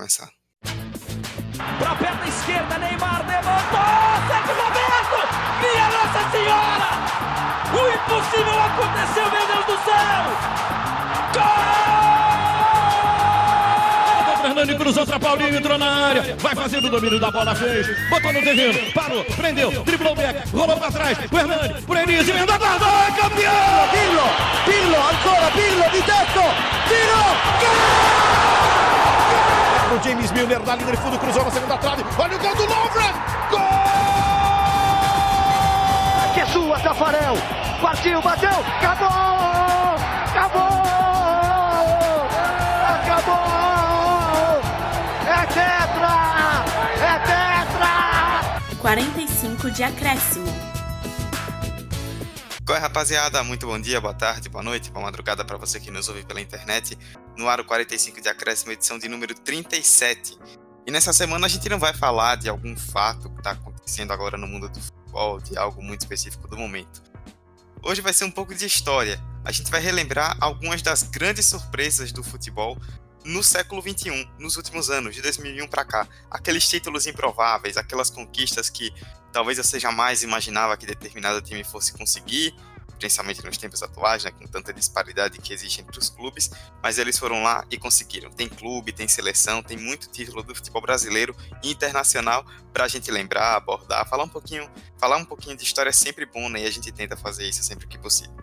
começar. Pra perna esquerda, Neymar levantou! Sérgio Roberto! Minha Nossa Senhora! O impossível aconteceu, meu Deus do céu! Gol! Fernando cruzou pra Paulinho, entrou na área. Vai fazendo o domínio da bola, fez. Botou no terreno, parou, prendeu, driblou o back, rolou pra trás. O Hernani, por Enis, emenda guarda, é campeão! Pirlo, Pirlo, ancora Pirlo di tetto, tiro, gol! O James Milner na linha de fundo, cruzou na segunda trave. Olha o gol do Lovren! Gol! Que é sua, Tafarel! Partiu, bateu, acabou! Acabou! Acabou! É tetra! É tetra! 45 de acréscimo. Qual é, rapaziada? Muito bom dia, boa tarde, boa noite, boa madrugada para você que nos ouve pela internet. No Aro 45 de Acréscimo, edição de número 37. E nessa semana a gente não vai falar de algum fato que está acontecendo agora no mundo do futebol, de algo muito específico do momento. Hoje vai ser um pouco de história. A gente vai relembrar algumas das grandes surpresas do futebol no século 21, nos últimos anos, de 2001 para cá. Aqueles títulos improváveis, aquelas conquistas que talvez você jamais imaginava que determinado time fosse conseguir, principalmente nos tempos atuais, né, com tanta disparidade que existe entre os clubes, mas eles foram lá e conseguiram. Tem clube, tem seleção, tem muito título do futebol brasileiro e internacional para a gente lembrar, abordar, falar um pouquinho, falar um pouquinho de história é sempre bom, né? E a gente tenta fazer isso sempre que possível.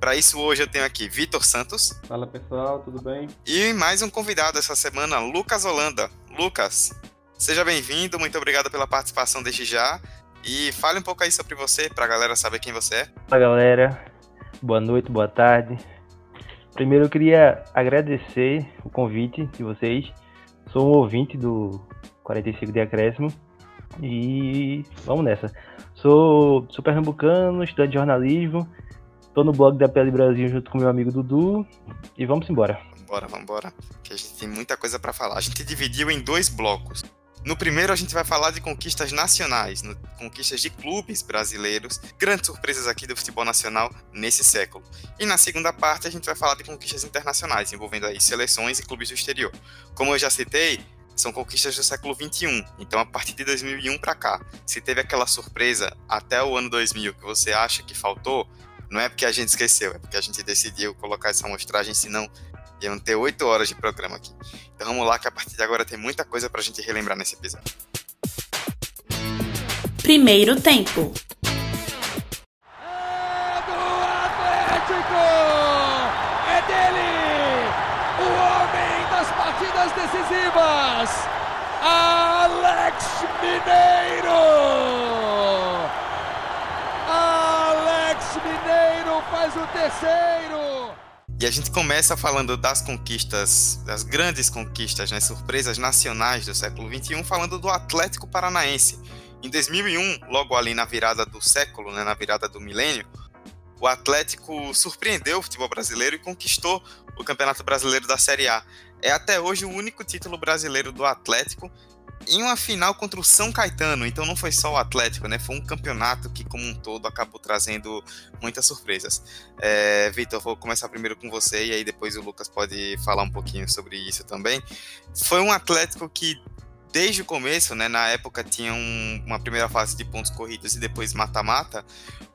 Para isso, hoje eu tenho aqui Vitor Santos. Fala pessoal, tudo bem? E mais um convidado essa semana, Lucas Holanda. Lucas, seja bem-vindo, muito obrigado pela participação desde já. E fale um pouco aí sobre você, para a galera saber quem você é. Olá, galera. Boa noite, boa tarde. Primeiro eu queria agradecer o convite de vocês. Sou um ouvinte do 45 de Acréscimo e vamos nessa. Sou, sou pernambucano, estudante de jornalismo, tô no blog da PL Brasil junto com meu amigo Dudu e vamos embora. Bora, vamos embora, que a gente tem muita coisa para falar. A gente dividiu em dois blocos. No primeiro, a gente vai falar de conquistas nacionais, no, conquistas de clubes brasileiros, grandes surpresas aqui do futebol nacional nesse século. E na segunda parte, a gente vai falar de conquistas internacionais, envolvendo aí seleções e clubes do exterior. Como eu já citei, são conquistas do século 21. Então, a partir de 2001 para cá, se teve aquela surpresa até o ano 2000 que você acha que faltou, não é porque a gente esqueceu, é porque a gente decidiu colocar essa amostragem, senão Iam ter oito horas de programa aqui. Então vamos lá, que a partir de agora tem muita coisa pra gente relembrar nesse episódio. Primeiro tempo. É do Atlético! É dele! O homem das partidas decisivas! Alex Mineiro! Alex Mineiro faz o terceiro! E a gente começa falando das conquistas, das grandes conquistas, né, surpresas nacionais do século XXI, falando do Atlético Paranaense. Em 2001, logo ali na virada do século, né, na virada do milênio, o Atlético surpreendeu o futebol brasileiro e conquistou o Campeonato Brasileiro da Série A. É até hoje o único título brasileiro do Atlético em uma final contra o São Caetano. Então não foi só o Atlético, né? Foi um campeonato que, como um todo, acabou trazendo muitas surpresas. É, Vitor, vou começar primeiro com você e aí depois o Lucas pode falar um pouquinho sobre isso também. Foi um Atlético que desde o começo, né, na época tinha um, uma primeira fase de pontos corridos e depois mata-mata,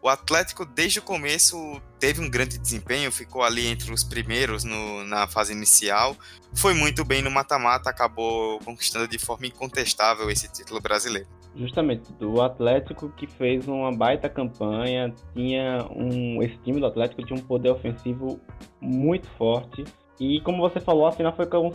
o Atlético desde o começo teve um grande desempenho, ficou ali entre os primeiros no, na fase inicial, foi muito bem no mata-mata, acabou conquistando de forma incontestável esse título brasileiro. Justamente, o Atlético que fez uma baita campanha, tinha um, esse time do Atlético tinha um poder ofensivo muito forte, e como você falou, a final foi, com,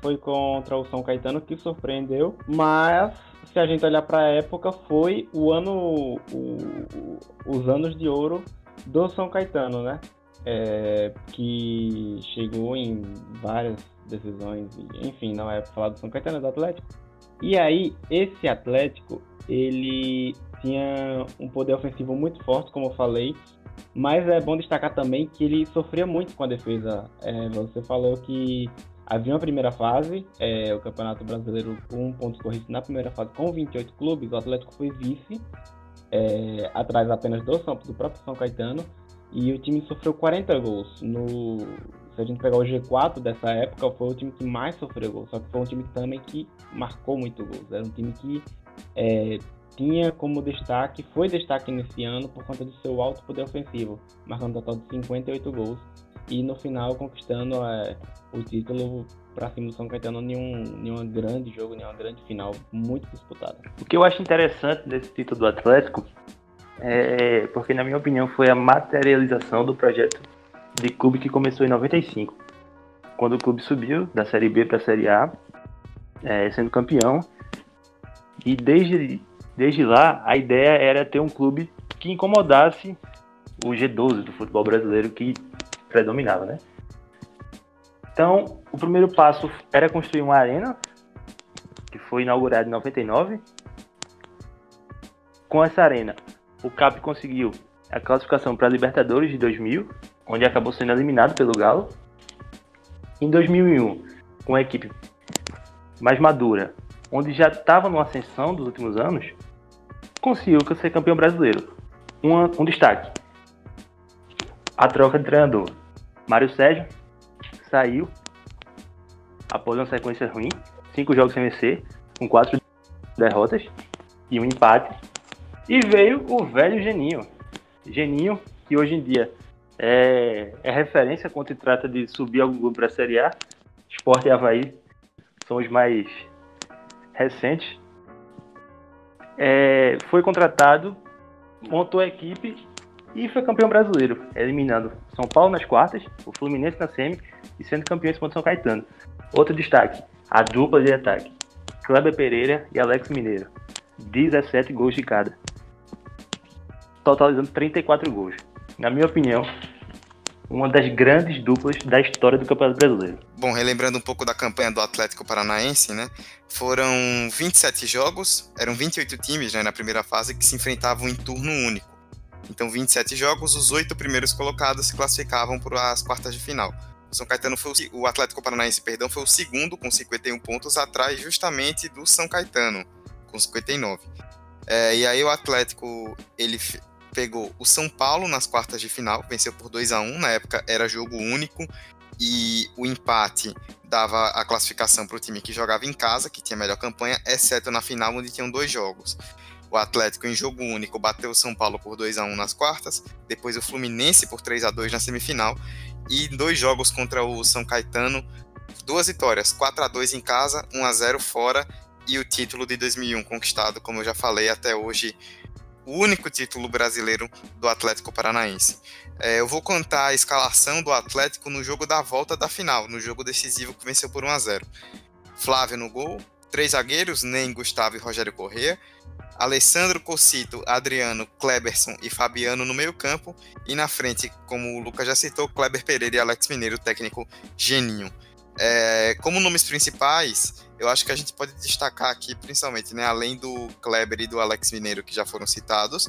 foi contra o São Caetano que surpreendeu, mas se a gente olhar para a época, foi o ano, o, os anos de ouro do São Caetano, né? É, que chegou em várias decisões, enfim, não é para falar do São Caetano, é do Atlético. E aí, esse Atlético, ele tinha um poder ofensivo muito forte, como eu falei, mas é bom destacar também que ele sofria muito com a defesa. É, você falou que havia uma primeira fase, é, o Campeonato Brasileiro com pontos corridos na primeira fase com 28 clubes, o Atlético foi vice, é, atrás apenas do, São, do próprio São Caetano, e o time sofreu 40 gols no Se a gente pegar o G4 dessa época, foi o time que mais sofreu gols. Só que foi um time também que marcou muito gols. Era um time que é, tinha como destaque, foi destaque nesse ano por conta do seu alto poder ofensivo, marcando um total de 58 gols e no final conquistando é, o título para cima do São Caetano em um, em um grande jogo, em uma grande final muito disputada. O que eu acho interessante desse título do Atlético é porque, na minha opinião, foi a materialização do projeto de clube que começou em 95, quando o clube subiu da Série B para a Série A, é, sendo campeão. E desde, desde lá, a ideia era ter um clube que incomodasse o G12 do futebol brasileiro que predominava, né? Então, o primeiro passo era construir uma arena, que foi inaugurada em 99. Com essa arena, o CAP conseguiu a classificação para a Libertadores de 2000, onde acabou sendo eliminado pelo Galo. Em 2001, com a equipe mais madura, onde já estava numa ascensão dos últimos anos, conseguiu ser campeão brasileiro. Um, um destaque: a troca de treinador. Mário Sérgio saiu após uma sequência ruim, cinco jogos sem vencer, com quatro derrotas e um empate. E veio o velho Geninho. Geninho, que hoje em dia é, é referência quando se trata de subir algum grupo para a Série A. Sport e Havaí são os mais recentes. É, foi contratado, montou a equipe e foi campeão brasileiro, eliminando São Paulo nas quartas, o Fluminense na semi e sendo campeão em São Caetano. Outro destaque, a dupla de ataque, Kleber Pereira e Alex Mineiro. 17 gols de cada, totalizando 34 gols. Na minha opinião, uma das grandes duplas da história do Campeonato Brasileiro. Bom, relembrando um pouco da campanha do Atlético Paranaense, né? Foram 27 jogos, eram 28 times né, na primeira fase que se enfrentavam em turno único. Então, 27 jogos, os oito primeiros colocados se classificavam para as quartas de final. O São Caetano foi o, o Atlético Paranaense, perdão, foi o segundo com 51 pontos atrás justamente do São Caetano com 59. É, e aí o Atlético ele pegou o São Paulo nas quartas de final, venceu por 2 a 1 na época era jogo único e o empate dava a classificação para o time que jogava em casa, que tinha melhor campanha, exceto na final onde tinham dois jogos. O Atlético em jogo único bateu o São Paulo por 2 a 1 nas quartas, depois o Fluminense por 3 a 2 na semifinal e dois jogos contra o São Caetano, duas vitórias, 4 a 2 em casa, 1 a 0 fora e o título de 2001 conquistado, como eu já falei até hoje, o único título brasileiro do Atlético Paranaense. É, eu vou contar a escalação do Atlético no jogo da volta da final, no jogo decisivo que venceu por 1 a 0. Flávio no gol, três zagueiros, Nem, Gustavo e Rogério Corrêa, Alessandro Cocito, Adriano, Kleberson e Fabiano no meio-campo. E na frente, como o Lucas já citou, Kleber Pereira e Alex Mineiro, técnico geninho. É, como nomes principais, eu acho que a gente pode destacar aqui, principalmente, né, além do Kleber e do Alex Mineiro, que já foram citados,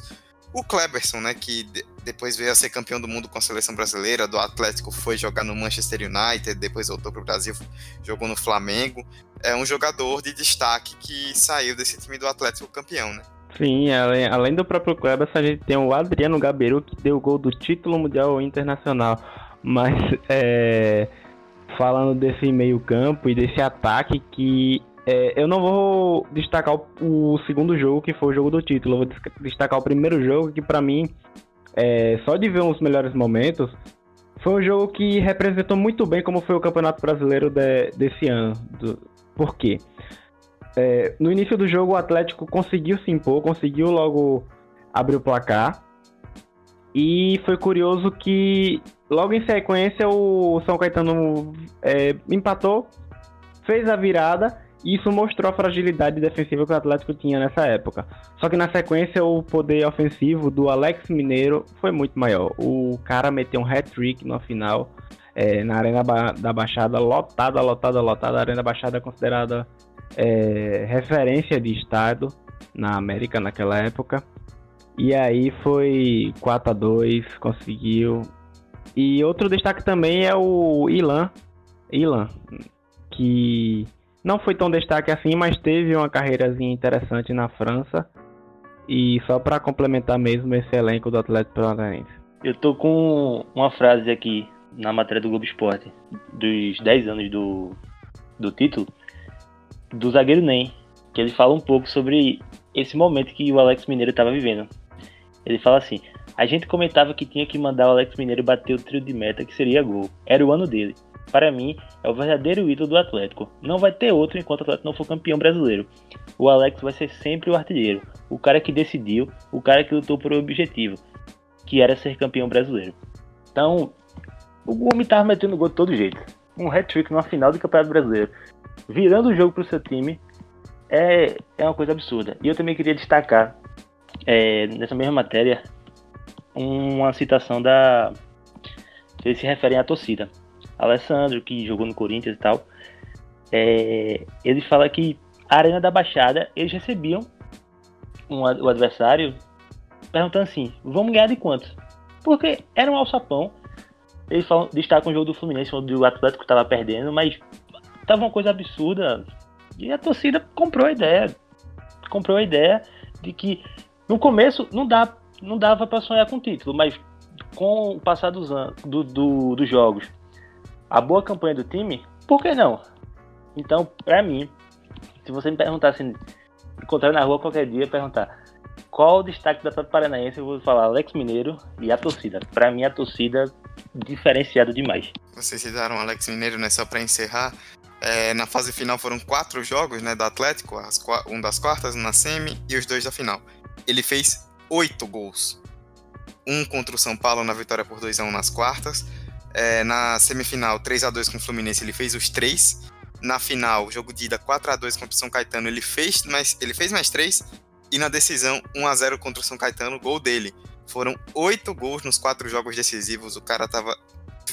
o Kleberson, né, que de, depois veio a ser campeão do mundo com a seleção brasileira, do Atlético foi jogar no Manchester United, depois voltou para o Brasil, jogou no Flamengo. É um jogador de destaque que saiu desse time do Atlético campeão, né? Sim, além, além do próprio Kleberson, a gente tem o Adriano Gaberu, que deu o gol do título mundial internacional. Mas, é, falando desse meio campo e desse ataque que é, eu não vou destacar o, o, segundo jogo, que foi o jogo do título. Eu vou destacar o primeiro jogo, que para mim, é, só de ver os melhores momentos, foi um jogo que representou muito bem como foi o Campeonato Brasileiro de, desse ano. Do, por quê? É, no início do jogo, o Atlético conseguiu se impor, conseguiu logo abrir o placar. E foi curioso que, logo em sequência, o São Caetano é, empatou, fez a virada isso mostrou a fragilidade defensiva que o Atlético tinha nessa época. Só que na sequência o poder ofensivo do Alex Mineiro foi muito maior. O cara meteu um hat-trick no final é, na Arena ba da Baixada, lotada, lotada, lotada. A Arena Baixada é considerada é, referência de estado na América naquela época. E aí foi 4 a 2 conseguiu. E outro destaque também é o Ilan. Ilan, que não foi tão destaque assim, mas teve uma carreirazinha interessante na França. E só para complementar mesmo esse elenco do Atlético Paranaense. Eu tô com uma frase aqui na matéria do Globo Esporte dos 10 anos do, do título, do zagueiro Nem, que ele fala um pouco sobre esse momento que o Alex Mineiro estava vivendo. Ele fala assim: a gente comentava que tinha que mandar o Alex Mineiro bater o trio de meta que seria gol. Era o ano dele. Para mim, é o verdadeiro ídolo do Atlético. Não vai ter outro enquanto o Atlético não for campeão brasileiro. O Alex vai ser sempre o artilheiro, o cara que decidiu, o cara que lutou por um objetivo, que era ser campeão brasileiro. Então, o Gomes tava metendo gol de todo jeito. Um hat-trick numa final do Campeonato Brasileiro. Virando o jogo pro seu time é, é uma coisa absurda. E eu também queria destacar, é, nessa mesma matéria, uma citação da. Eles se referem à torcida. Alessandro, que jogou no Corinthians e tal, é, ele fala que a Arena da Baixada, eles recebiam um, o adversário perguntando assim: vamos ganhar de quanto? Porque era um alçapão. Eles falam, destacam o jogo do Fluminense, onde o Atlético estava perdendo, mas tava uma coisa absurda. E a torcida comprou a ideia. Comprou a ideia de que no começo não, dá, não dava para sonhar com título, mas com o passar dos, anos, do, do, dos jogos, a boa campanha do time, por que não? Então, para mim, se você me perguntasse, assim, encontrar na rua qualquer dia, perguntar qual o destaque da Atlético Paranaense, eu vou falar Alex Mineiro e a torcida. Para mim, a torcida diferenciada demais. Vocês citaram Alex Mineiro, né? Só para encerrar, é, na fase final foram quatro jogos, né, do Atlético, as, um das quartas, um na semi e os dois da final. Ele fez oito gols. Um contra o São Paulo na vitória por 2 a 1 nas quartas. É, na semifinal, 3 a 2 com o Fluminense, ele fez os três. Na final, jogo de ida 4 a 2 contra o São Caetano, ele fez mais, ele fez mais três. E na decisão, 1 a 0 contra o São Caetano, gol dele. Foram oito gols nos quatro jogos decisivos. O cara tava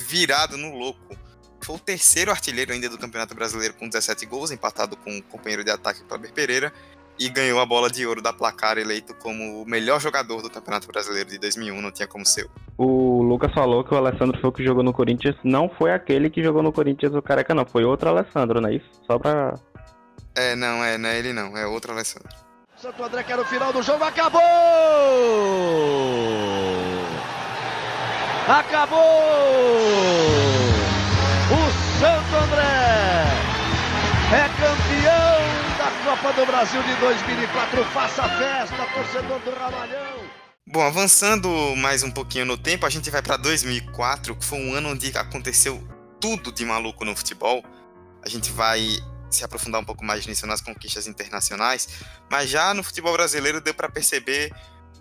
virado no louco. Foi o terceiro artilheiro ainda do Campeonato Brasileiro com 17 gols, empatado com o companheiro de ataque Kleber Pereira. E ganhou a bola de ouro da placar, eleito como o melhor jogador do Campeonato Brasileiro de 2001, não tinha como ser. O Lucas falou que o Alessandro foi o que jogou no Corinthians, não foi aquele que jogou no Corinthians o Careca, não, foi outro Alessandro, não é isso? Só pra. É, não, é, não é ele não, é outro Alessandro. Santo André quer o final do jogo, acabou! Acabou! O Santo André é campeão Copa do Brasil de 2004. Faça festa, torcedor do Ramalhão. Bom, avançando mais um pouquinho no tempo, a gente vai para 2004, que foi um ano onde aconteceu tudo de maluco no futebol. A gente vai se aprofundar um pouco mais nisso nas conquistas internacionais, mas já no futebol brasileiro deu para perceber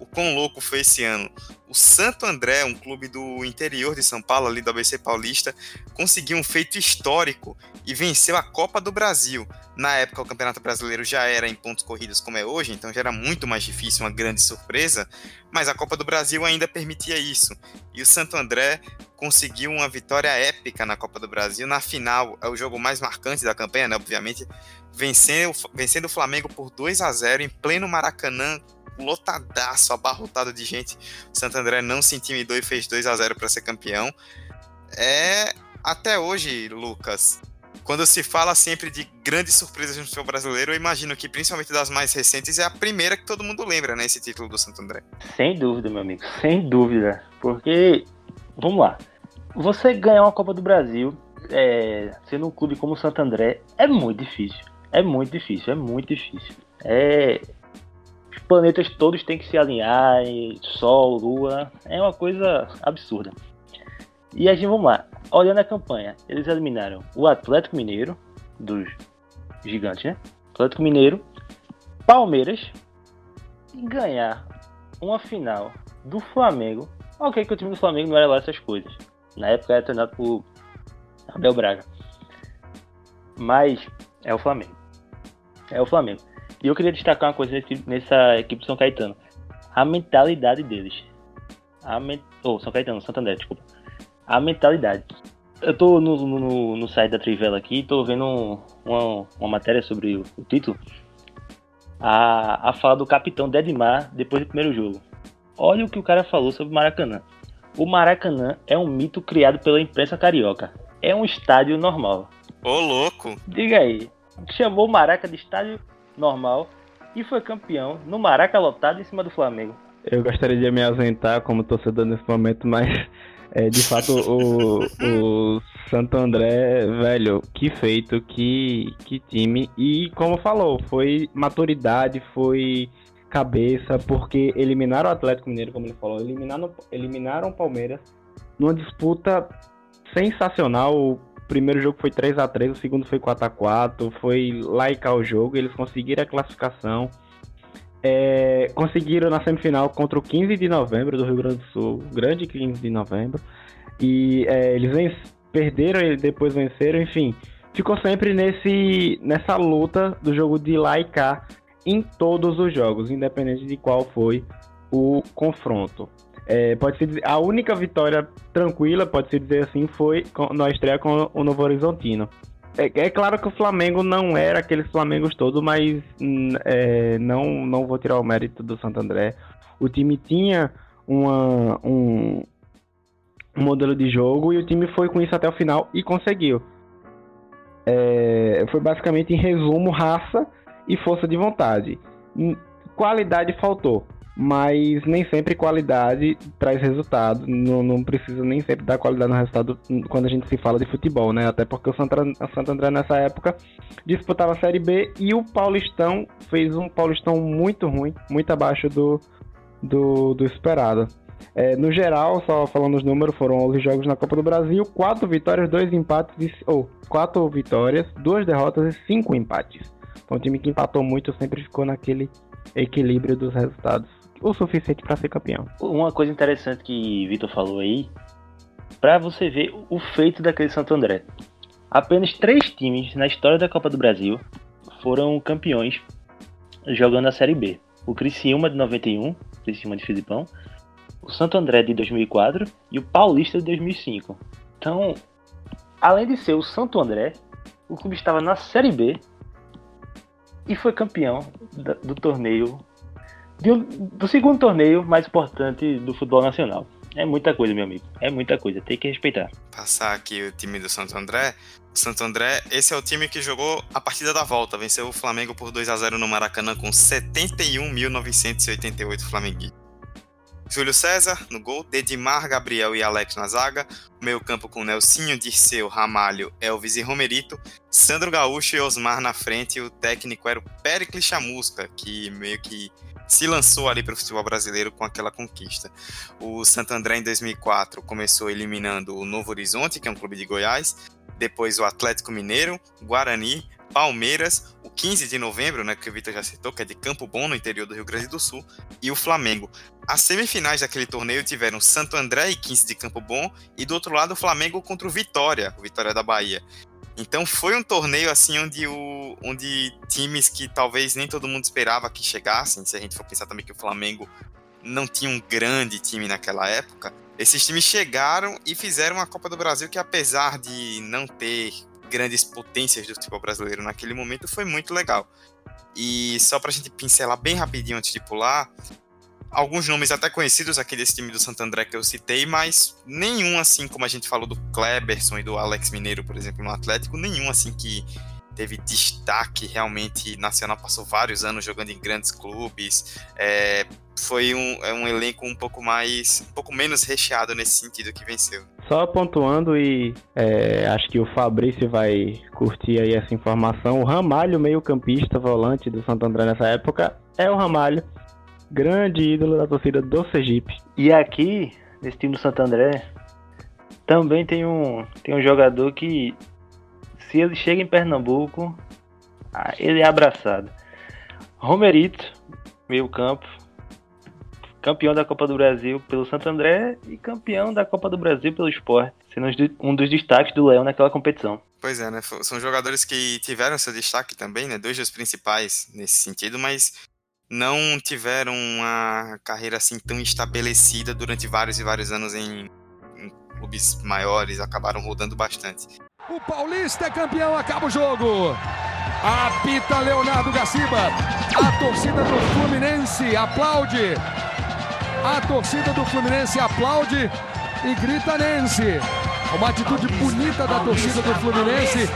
o quão louco foi esse ano. O Santo André, um clube do interior de São Paulo, ali do ABC Paulista, conseguiu um feito histórico e venceu a Copa do Brasil. Na época, o Campeonato Brasileiro já era em pontos corridos como é hoje, então já era muito mais difícil, uma grande surpresa, mas a Copa do Brasil ainda permitia isso. E o Santo André conseguiu uma vitória épica na Copa do Brasil. Na final, é o jogo mais marcante da campanha, né? Obviamente, vencendo, vencendo o Flamengo por 2 a 0 em pleno Maracanã, lotadaço, abarrotado de gente. O Santo André não se intimidou e fez 2 a 0 para ser campeão. É até hoje, Lucas. Quando se fala sempre de grandes surpresas no futebol brasileiro, eu imagino que, principalmente das mais recentes, é a primeira que todo mundo lembra, né? Esse título do Santo André. Sem dúvida, meu amigo, sem dúvida. Porque, vamos lá, você ganhar uma Copa do Brasil, é, sendo um clube como o Santo André, é muito difícil. É muito difícil, é muito difícil. É, planetas todos têm que se alinhar, Sol, Lua, é uma coisa absurda. E a gente, vamos lá, olhando a campanha, eles eliminaram o Atlético Mineiro, dos gigantes, né? Atlético Mineiro, Palmeiras, e ganhar uma final do Flamengo. Ok, que o time do Flamengo não era lá essas coisas. Na época era treinado por Abel Braga. Mas é o Flamengo. É o Flamengo. E eu queria destacar uma coisa nesse, nessa equipe de São Caetano. A mentalidade deles. A men... Oh, São Caetano, Santander, desculpa. A mentalidade. Eu tô no, no, no site da Trivela aqui e tô vendo um, uma, uma matéria sobre o, o, título. A, a fala do capitão Dedmar depois do primeiro jogo. Olha o que o cara falou sobre o Maracanã. O Maracanã é um mito criado pela imprensa carioca. É um estádio normal. Ô, louco! Diga aí. Chamou o Maraca de estádio normal e foi campeão no Maraca lotado em cima do Flamengo. eu gostaria de me ausentar como torcedor nesse momento, mas é, de fato o, o Santo André, velho, que feito, que, que time. E como falou, foi maturidade, foi cabeça, porque eliminaram o Atlético Mineiro, como ele falou, eliminaram, eliminaram o Palmeiras numa disputa sensacional. Primeiro jogo foi 3 a 3 o segundo foi 4 a 4 foi laicar o jogo, eles conseguiram a classificação. É, conseguiram na semifinal contra o 15 de novembro do Rio Grande do Sul, grande 15 de novembro. E é, eles perderam e depois venceram, enfim. Ficou sempre nesse, nessa luta do jogo de cá em todos os jogos, independente de qual foi o confronto. É, pode ser a única vitória tranquila, pode se dizer assim, foi na estreia com o Novo Horizontino. É, é, claro que o Flamengo não era aqueles Flamengos todos, mas hum, é, não, não vou tirar o mérito do Santo André. O time tinha uma, um, um modelo de jogo e o time foi com isso até o final e conseguiu. É, foi basicamente, em resumo, raça e força de vontade. Qualidade faltou, mas nem sempre qualidade traz resultado. Não, não precisa nem sempre dar qualidade no resultado quando a gente se fala de futebol, né? Até porque o Santo André nessa época disputava a Série B e o Paulistão fez um Paulistão muito ruim, muito abaixo do, do, do esperado. É, no geral, só falando os números, foram 11 jogos na Copa do Brasil, 4 vitórias, 2 empates, ou 4 vitórias, 2 derrotas e 5 empates. Então, um time que empatou muito sempre ficou naquele equilíbrio dos resultados, o suficiente para ser campeão. Uma coisa interessante que Vitor falou aí, para você ver o feito daquele Santo André. Apenas três times na história da Copa do Brasil foram campeões jogando a Série B. O Criciúma de 91, Criciúma de Filipão, o Santo André de 2004 e o Paulista de 2005. Então, além de ser o Santo André, o clube estava na Série B e foi campeão do torneio, do segundo torneio mais importante do futebol nacional. É muita coisa, meu amigo. É muita coisa. Tem que respeitar. Passar aqui o time do Santo André. O Santo André, esse é o time que jogou a partida da volta. Venceu o Flamengo por 2 a 0 no Maracanã com 71.988 flamenguistas. Júlio César no gol, Dedimar, Gabriel e Alex na zaga, meio campo com Nelsinho, Dirceu, Ramalho, Elvis e Romerito, Sandro Gaúcho e Osmar na frente, e o técnico era o Pericles Chamusca, que meio que se lançou ali para o futebol brasileiro com aquela conquista. O Santo André em 2004 começou eliminando o Novo Horizonte, que é um clube de Goiás, depois o Atlético Mineiro, Guarani, Palmeiras, o 15 de novembro, né, que o Vitor já citou, que é de Campo Bom, no interior do Rio Grande do Sul, e o Flamengo. As semifinais daquele torneio tiveram Santo André e 15 de Campo Bom, e do outro lado o Flamengo contra o Vitória, o Vitória da Bahia. Então foi um torneio assim onde, o, onde times que talvez nem todo mundo esperava que chegassem, se a gente for pensar também que o Flamengo não tinha um grande time naquela época, esses times chegaram e fizeram uma Copa do Brasil que apesar de não ter grandes potências do futebol brasileiro naquele momento foi muito legal. E só para a gente pincelar bem rapidinho antes de pular, alguns nomes até conhecidos aqui desse time do Santo André que eu citei, mas nenhum assim como a gente falou do Kleberson e do Alex Mineiro, por exemplo, no Atlético, nenhum assim que teve destaque realmente nacional, passou vários anos jogando em grandes clubes, é, foi um, é um elenco um pouco mais, um pouco menos recheado nesse sentido que venceu. Só pontuando e é, acho que o Fabrício vai curtir aí essa informação, o Ramalho, meio campista, volante do Santo André nessa época, é o Ramalho, grande ídolo da torcida do Sergipe. E aqui, nesse time do Santo André, também tem um, tem um jogador que se ele chega em Pernambuco, ah, ele é abraçado. Romerito, meio campo, campeão da Copa do Brasil pelo Santo André e campeão da Copa do Brasil pelo Sport, sendo um dos destaques do Leão naquela competição. Pois é, né? São jogadores que tiveram seu destaque também, né? Dois dos principais nesse sentido, mas não tiveram uma carreira assim tão estabelecida durante vários e vários anos em, em clubes maiores, acabaram rodando bastante. O Paulista é campeão, acaba o jogo. Apita Leonardo Gaciba. A torcida do Fluminense aplaude. A torcida do Fluminense aplaude e grita Nense. Uma atitude bonita da torcida do Fluminense.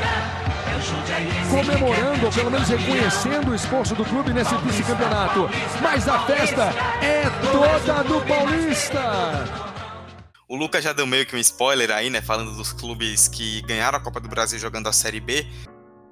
Comemorando, ou pelo menos reconhecendo o esforço do clube nesse vice-campeonato. Mas a festa é toda do Paulista. O Lucas já deu meio que um spoiler aí, né? Falando dos clubes que ganharam a Copa do Brasil jogando a Série B.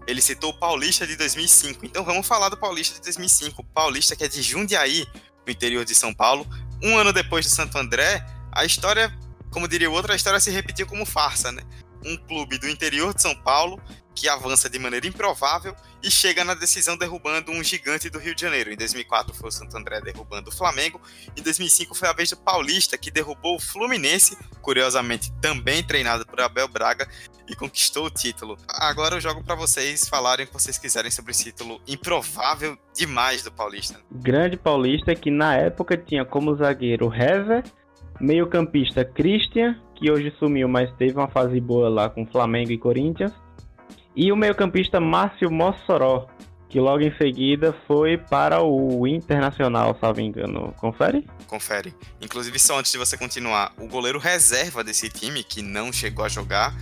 Ele citou o Paulista de 2005. Então vamos falar do Paulista de 2005. O Paulista que é de Jundiaí, no interior de São Paulo. Um ano depois do Santo André, a história, como diria o outro, a história se repetiu como farsa, né? Um clube do interior de São Paulo que avança de maneira improvável e chega na decisão derrubando um gigante do Rio de Janeiro. Em 2004 foi o Santo André derrubando o Flamengo. Em 2005 foi a vez do Paulista que derrubou o Fluminense, curiosamente também treinado por Abel Braga e conquistou o título. Agora eu jogo para vocês falarem o que vocês quiserem sobre esse título improvável demais do Paulista. Grande Paulista que na época tinha como zagueiro Hever, meio-campista Christian, que hoje sumiu, mas teve uma fase boa lá com Flamengo e Corinthians e o meio-campista Márcio Mossoró, que logo em seguida foi para o Internacional, salvo engano. Confere? Confere. Inclusive, só antes de você continuar, o goleiro reserva desse time, que não chegou a jogar,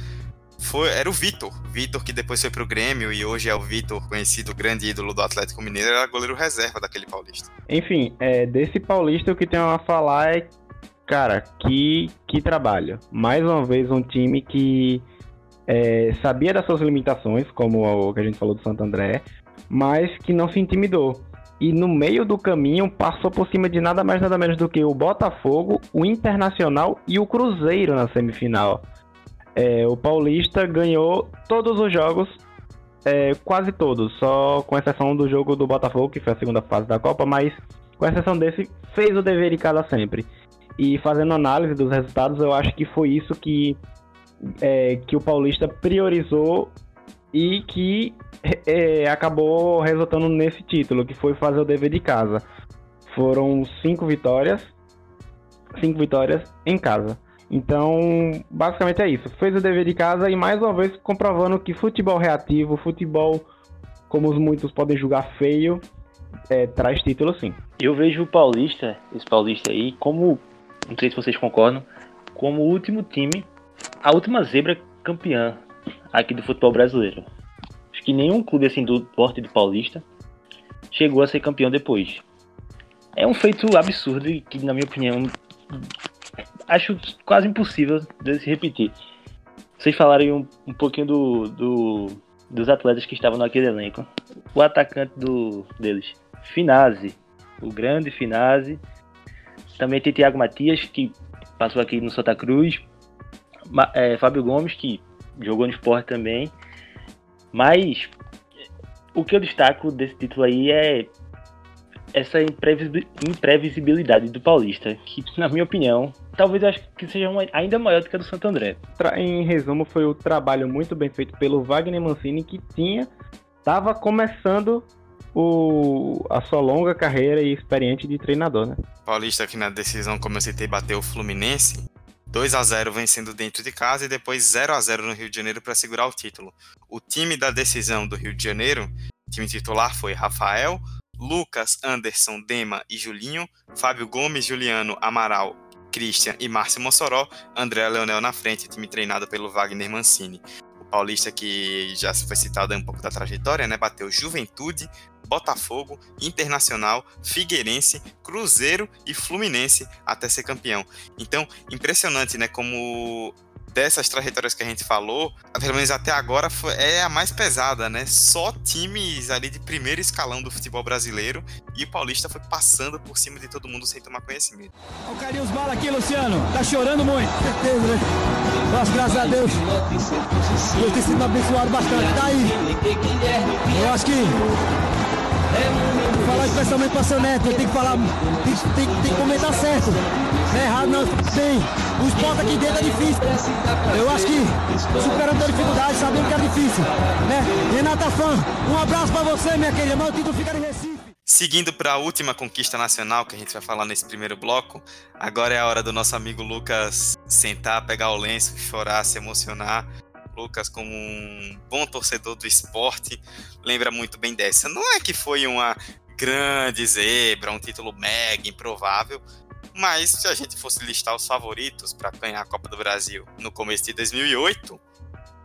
foi, era o Vitor. Vitor, que depois foi pro Grêmio e hoje é o Vitor, conhecido grande ídolo do Atlético Mineiro, era goleiro reserva daquele paulista. Enfim, é, desse paulista o que tenho a falar é, cara, que, que trabalho. Mais uma vez um time que é, sabia das suas limitações, como o que a gente falou do Santo André, mas que não se intimidou. E no meio do caminho passou por cima de nada mais nada menos do que o Botafogo, o Internacional e o Cruzeiro na semifinal. É, o Paulista ganhou todos os jogos, é, quase todos, só com exceção do jogo do Botafogo, que foi a segunda fase da Copa, mas com exceção desse, fez o dever de casa sempre. E fazendo análise dos resultados, eu acho que foi isso que é, que o Paulista priorizou e que é, acabou resultando nesse título, que foi fazer o dever de casa. Foram cinco vitórias, cinco vitórias em casa. Então, basicamente é isso. Fez o dever de casa e mais uma vez comprovando que futebol reativo, futebol como os muitos podem julgar feio, é, traz título sim. Eu vejo o Paulista, esse Paulista aí, como, não sei se vocês concordam, como o último time a última zebra campeã aqui do futebol brasileiro. Acho que nenhum clube assim do porte do Paulista chegou a ser campeão depois. É um feito absurdo e que, na minha opinião, acho quase impossível de se repetir. Vocês falaram um, um pouquinho do, do, dos atletas que estavam naquele elenco. O atacante do, deles, Finazzi, o grande Finazzi. Também tem Thiago Matias, que passou aqui no Santa Cruz, é, Fábio Gomes, que jogou no esporte também. Mas o que eu destaco desse título aí é essa imprevisibilidade do Paulista, que, na minha opinião, talvez eu acho que seja uma, ainda maior do que a do Santo André. Em resumo, foi o trabalho muito bem feito pelo Wagner Mancini, que tinha, estava começando o, a sua longa carreira e experiente de treinador, né? Paulista que na decisão, como eu citei, bateu o Fluminense, 2 a 0 vencendo dentro de casa e depois 0 a 0 no Rio de Janeiro para segurar o título. O time da decisão do Rio de Janeiro, time titular foi Rafael, Lucas, Anderson, Dema e Julinho, Fábio Gomes, Juliano, Amaral, Christian e Márcio Mossoró, André Leonel na frente, time treinado pelo Wagner Mancini. O paulista que já foi citado um pouco da trajetória, né, bateu Juventude, Botafogo, Internacional, Figueirense, Cruzeiro e Fluminense até ser campeão. Então, impressionante, né? Como dessas trajetórias que a gente falou, pelo menos até agora, é a mais pesada, né? Só times ali de primeiro escalão do futebol brasileiro e o Paulista foi passando por cima de todo mundo sem tomar conhecimento. O carinho os bala aqui, Luciano. Tá chorando muito. Certeza, né? Nossa, graças a Deus. Deus tem sido abençoado bastante. Tá aí. Eu acho que falar especialmente para seu neto, tem que falar, tem, tem, tem que comentar certo. Não é errado não, tem. O esporte aqui dentro é difícil. Eu acho que superando a dificuldade, sabendo que é difícil. Né? Renata Fã, um abraço para você, minha querida, mas o título fica em Recife. Seguindo para a última conquista nacional que a gente vai falar nesse primeiro bloco, agora é a hora do nosso amigo Lucas sentar, pegar o lenço, chorar, se emocionar Lucas, como um bom torcedor do esporte, lembra muito bem dessa. Não é que foi uma grande zebra, um título mega improvável, mas se a gente fosse listar os favoritos para ganhar a Copa do Brasil no começo de 2008,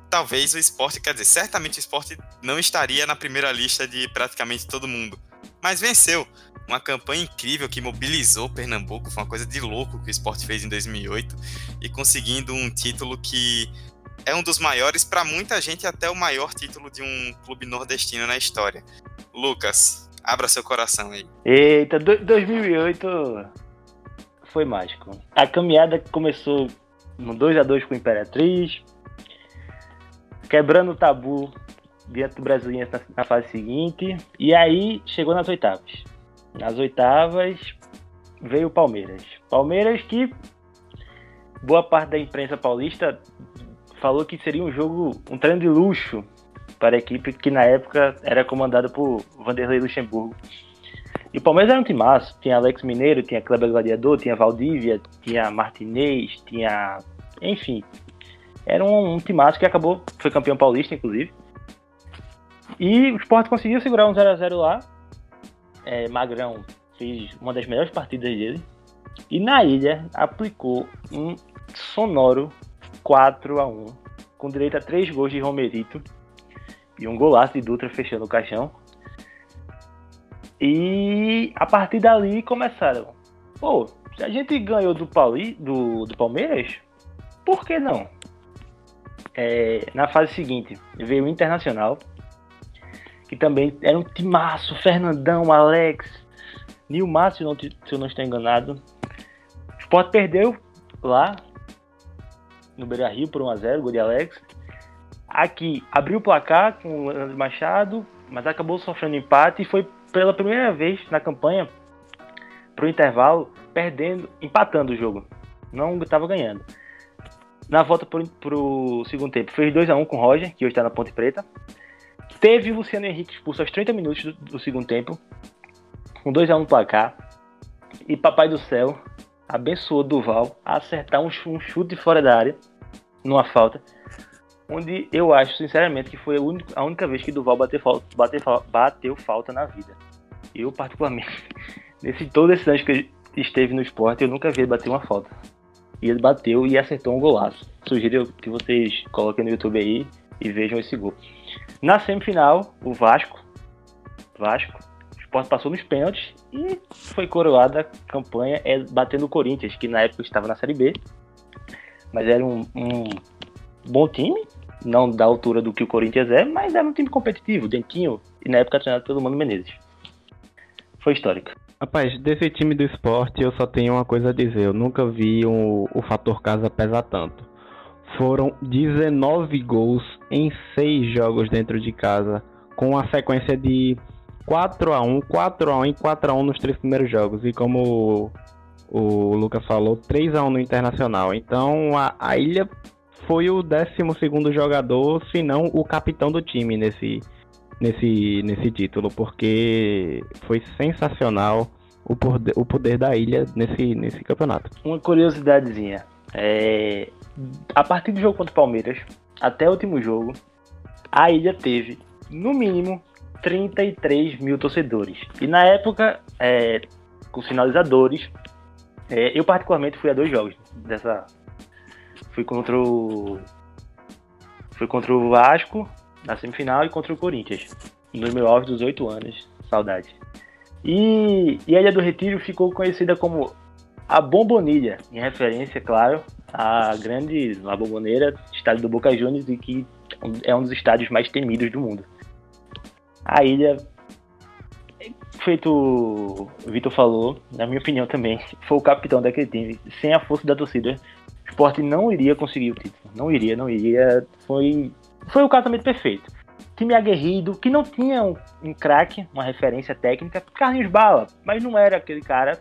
talvez o esporte, quer dizer, certamente o esporte não estaria na primeira lista de praticamente todo mundo. Mas venceu. Uma campanha incrível que mobilizou Pernambuco, foi uma coisa de louco que o esporte fez em 2008 e conseguindo um título que é um dos maiores, para muita gente, até o maior título de um clube nordestino na história. Lucas, abra seu coração aí. Eita, 2008 foi mágico. A caminhada começou no 2 a 2 com o Imperatriz, quebrando o tabu diante do Brasiliense na, na, fase seguinte, e aí chegou nas oitavas. Nas oitavas veio o Palmeiras. Palmeiras que boa parte da imprensa paulista falou que seria um jogo, um treino de luxo para a equipe que na época era comandada por Vanderlei Luxemburgo. E o Palmeiras era um timaço. Tinha Alex Mineiro, tinha Kleber Gladiador, tinha Valdívia, tinha Martinez, tinha. Enfim. Era um, um timaço que acabou, foi campeão paulista, inclusive. E o Sport conseguiu segurar um 0x0 lá. É, Magrão fez uma das melhores partidas dele. E na ilha aplicou um sonoro 4 a 1 com direito a 3 gols de Romerito e um golaço de Dutra fechando o caixão. E a partir dali começaram. Pô, se a gente ganhou do, Pauli, do, do Palmeiras, por que não? É, na fase seguinte, veio o Internacional, que também era um timaço, Fernandão, Alex, Nilmar, se, se eu não estou enganado. O Sport perdeu lá no Beira Rio por 1x0, gol de Alex. Aqui abriu o placar com o Leandro Machado, mas acabou sofrendo empate e foi pela primeira vez na campanha para o intervalo perdendo, empatando o jogo. Não estava ganhando. Na volta para o segundo tempo, fez 2 a 1 com o Roger, que hoje está na Ponte Preta. Teve o Luciano Henrique expulso aos 30 minutos do, do segundo tempo, com 2 a 1 no placar. E Papai do Céu abençoou Duval a acertar um, chute fora da área, numa falta, onde eu acho, sinceramente, que foi a única, a única vez que Duval bateu falta, bateu, bateu falta na vida. Eu, particularmente, nesse todo esse ano que esteve no esporte, eu nunca vi ele bater uma falta. E ele bateu e acertou um golaço. Sugiro que vocês coloquem no YouTube aí e vejam esse gol. Na semifinal, o Vasco, Vasco, o passou nos pênaltis e foi coroada a campanha é, batendo o Corinthians, que na época estava na Série B. Mas era um, um bom time, não da altura do que o Corinthians é, mas era um time competitivo, dentinho, e na época treinado pelo Mano Menezes. Foi histórico. Rapaz, desse time do esporte eu só tenho uma coisa a dizer. Eu nunca vi um, o fator casa pesar tanto. Foram 19 gols em 6 jogos dentro de casa, com uma sequência de 4 a 1 4 a 1 e 4 a 1 nos três primeiros jogos. E como o, Lucas falou, 3 a 1 no Internacional. Então a, a Ilha foi o 12 jogador, se não o capitão do time nesse, nesse, nesse título, porque foi sensacional o poder, o poder da ilha nesse, nesse campeonato. Uma curiosidadezinha. É, a partir do jogo contra o Palmeiras, até o último jogo, a ilha teve, no mínimo, 33 mil torcedores. E na época, é, com sinalizadores, é, eu particularmente fui a dois jogos dessa. Fui contra o. Fui contra o Vasco na semifinal e contra o Corinthians. No meu auge dos 8 anos. Saudade. E, e a Ilha do Retiro ficou conhecida como a Bombonilha, em referência, claro, à grande, a bomboneira, estádio do Boca Juniors, e que é um dos estádios mais temidos do mundo. A ilha, feito o Vitor falou, na minha opinião também, foi o capitão daquele time. Sem a força da torcida, o esporte não iria conseguir o título. Não iria, não iria. Foi, foi o casamento perfeito. Time aguerrido, que não tinha um, um craque, uma referência técnica. Carlinhos Bala, mas não era aquele cara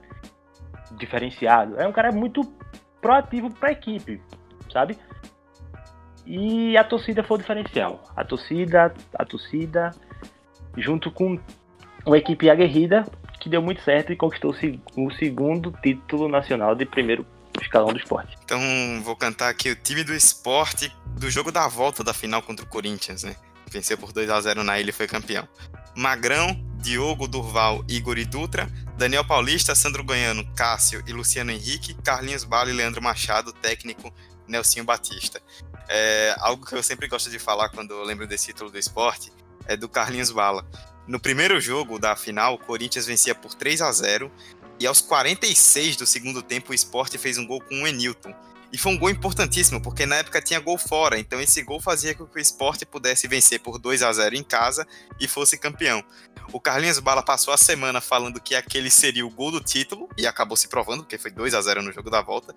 diferenciado. Era um cara muito proativo para a equipe, sabe? E a torcida foi o diferencial. A torcida, a torcida junto com uma equipe aguerrida que deu muito certo e conquistou o segundo título nacional de primeiro escalão do esporte. Então vou cantar aqui o time do esporte do jogo da volta da final contra o Corinthians, né? Venceu por 2 a 0 na ilha e foi campeão. Magrão, Diogo, Durval, Igor e Dutra, Daniel Paulista, Sandro Goiano, Cássio e Luciano Henrique, Carlinhos Bala e Leandro Machado, técnico Nelsinho Batista. É, algo que eu sempre gosto de falar quando eu lembro desse título do esporte é do Carlinhos Bala. No primeiro jogo da final, o Corinthians vencia por 3 a 0 e aos 46 do segundo tempo o esporte fez um gol com o Enilton. E foi um gol importantíssimo, porque na época tinha gol fora, então esse gol fazia com que o esporte pudesse vencer por 2 a 0 em casa e fosse campeão. O Carlinhos Bala passou a semana falando que aquele seria o gol do título e acabou se provando, porque foi 2 a 0 no jogo da volta.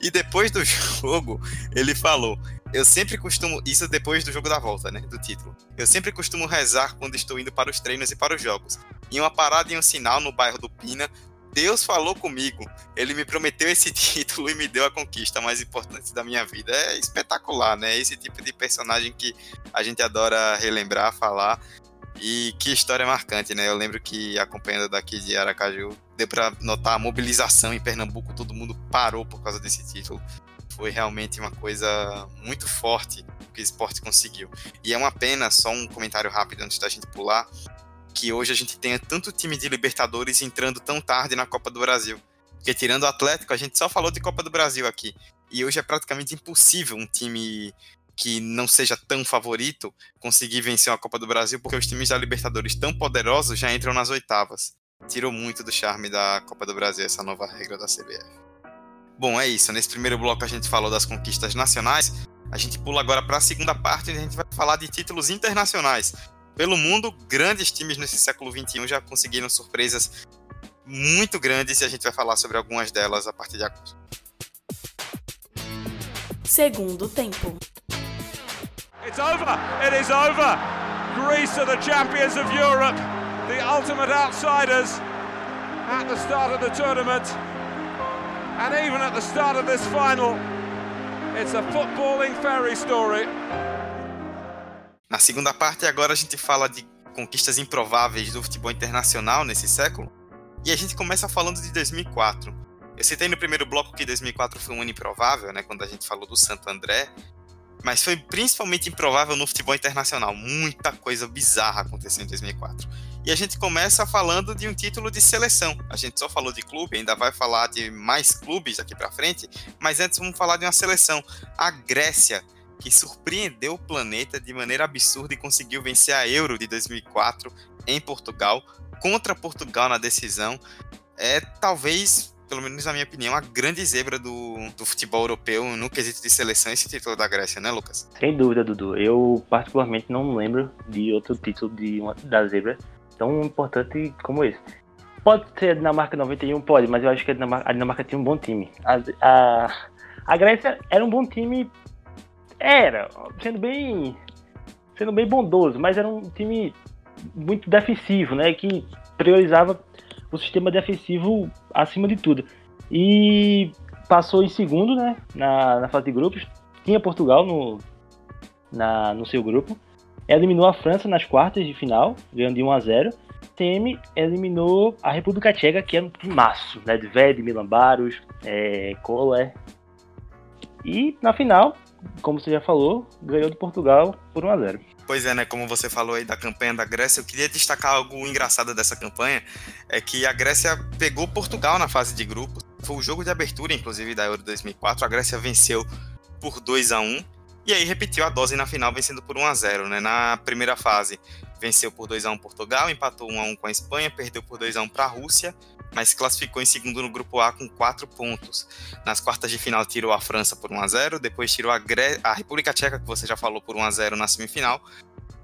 E depois do jogo, ele falou: Eu sempre costumo. Isso depois do jogo da volta, né? Do título. Eu sempre costumo rezar quando estou indo para os treinos e para os jogos. Em uma parada em um sinal no bairro do Pina, Deus falou comigo. Ele me prometeu esse título e me deu a conquista mais importante da minha vida. É espetacular, né? Esse tipo de personagem que a gente adora relembrar, falar. E que história marcante, né? Eu lembro que acompanhando daqui de Aracaju, deu para notar a mobilização em Pernambuco, todo mundo parou por causa desse título. Foi realmente uma coisa muito forte que o esporte conseguiu. E é uma pena, só um comentário rápido antes da gente pular, que hoje a gente tenha tanto time de Libertadores entrando tão tarde na Copa do Brasil. Porque tirando o Atlético, a gente só falou de Copa do Brasil aqui. E hoje é praticamente impossível um time que não seja tão favorito conseguir vencer a Copa do Brasil, porque os times da Libertadores tão poderosos já entram nas oitavas. Tirou muito do charme da Copa do Brasil essa nova regra da CBF. Bom, é isso. Nesse primeiro bloco a gente falou das conquistas nacionais. A gente pula agora para a segunda parte, onde a gente vai falar de títulos internacionais. Pelo mundo, grandes times nesse século XXI já conseguiram surpresas muito grandes e a gente vai falar sobre algumas delas a partir de agora. Segundo tempo. It's over. It is over. Greece are the champions of Europe, the ultimate outsiders at the start of the tournament. And even at the start of this final, it's a footballing fairy story. Na segunda parte, agora a gente fala de conquistas improváveis do futebol internacional nesse século. E a gente começa falando de 2004. Eu citei no primeiro bloco que 2004 foi um ano improvável, né, quando a gente falou do Santo André, mas foi principalmente improvável no futebol internacional. Muita coisa bizarra aconteceu em 2004. E a gente começa falando de um título de seleção. A gente só falou de clube, ainda vai falar de mais clubes daqui para frente, mas antes vamos falar de uma seleção. A Grécia, que surpreendeu o planeta de maneira absurda e conseguiu vencer a Euro de 2004 em Portugal, contra Portugal na decisão. É talvez pelo menos na minha opinião, a grande zebra do, do futebol europeu no quesito de seleção esse título da Grécia, né, Lucas? Sem dúvida, Dudu. Eu, particularmente, não lembro de outro título de uma, da zebra tão importante como esse. Pode ser a Dinamarca 91? Pode, mas eu acho que a Dinamarca, a Dinamarca tinha um bom time. A, a, a Grécia era um bom time. Era, sendo bem. sendo bem bondoso, mas era um time muito defensivo, né? Que priorizava o sistema defensivo acima de tudo. E passou em segundo, né, na, na fase de grupos. Tinha Portugal no, na, no seu grupo. Eliminou a França nas quartas de final, ganhando de 1 a 0. Teme eliminou a República Tcheca, que é um timaço, né, de Ved, Milan Baros, é, Kohler. E na final, como você já falou, ganhou de Portugal por 1 a 0. Pois é, né? Como você falou aí da campanha da Grécia, eu queria destacar algo engraçado dessa campanha, é que a Grécia pegou Portugal na fase de grupos. Foi o jogo de abertura, inclusive, da Euro 2004. A Grécia venceu por 2 a 1 e aí repetiu a dose na final, vencendo por 1 a 0 né? Na primeira fase, venceu por 2 a 1 Portugal, empatou 1 a 1 com a Espanha, perdeu por 2 a 1 para a Rússia, mas classificou em segundo no grupo A com 4 pontos. Nas quartas de final tirou a França por 1 a 0, depois tirou a, Gre a República Tcheca, que você já falou, por 1 a 0 na semifinal,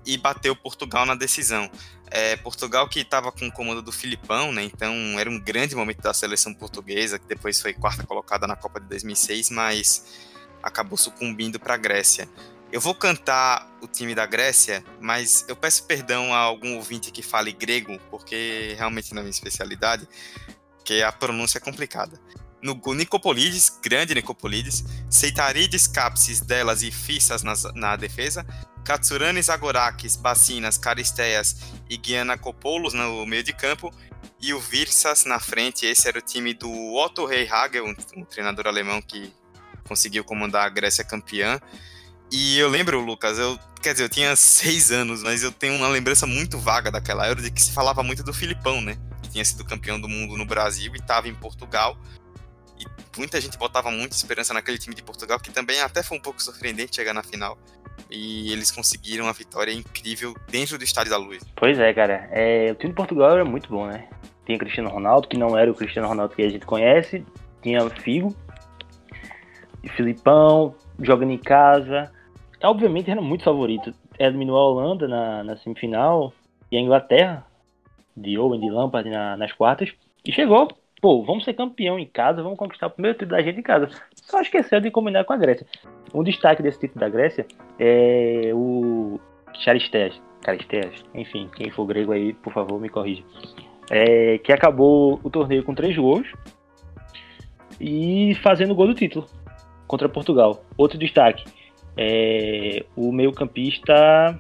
e bateu Portugal na decisão. É, Portugal que estava com o comando do Filipão, né? Então era um grande momento da seleção portuguesa, que depois foi quarta colocada na Copa de 2006, mas acabou sucumbindo para a Grécia. Eu vou cantar o time da Grécia, mas eu peço perdão a algum ouvinte que fale grego, porque realmente não é minha especialidade, que a pronúncia é complicada. No Nicopolides, grande Nicopolides, Seitarides, Capsis, Delas e Fissas na defesa, Katsuranes, Agorakis, Bacinas, Caristeias e Giannakopoulos no meio de campo, e o Virsas na frente. Esse era o time do Otto Rehhagel, um, um treinador alemão que conseguiu comandar a Grécia campeã. E eu lembro, Lucas, eu, quer dizer, eu tinha seis anos, mas eu tenho uma lembrança muito vaga daquela Euro de que se falava muito do Filipão, né? Que tinha sido campeão do mundo no Brasil e estava em Portugal. E muita gente botava muita esperança naquele time de Portugal, que também até foi um pouco surpreendente chegar na final. E eles conseguiram uma vitória incrível dentro do Estádio da Luz. Pois é, cara. É, o time de Portugal era muito bom, né? Tinha Cristiano Ronaldo, que não era o Cristiano Ronaldo que a gente conhece. Tinha Figo e Filipão, jogando em casa. Obviamente era muito favorito. Eliminou a Holanda na, na semifinal e a Inglaterra, de Owen, de Lampard na, nas quartas. E chegou, pô, vamos ser campeão em casa, vamos conquistar o primeiro título da gente em casa. Só esqueceu de combinar com a Grécia. Um destaque desse título da Grécia é o Charisteas. Charisteas, enfim, quem for grego aí, por favor, me corrija é, que acabou o torneio com três gols e fazendo o gol do título contra Portugal. Outro destaque, é, o meio-campista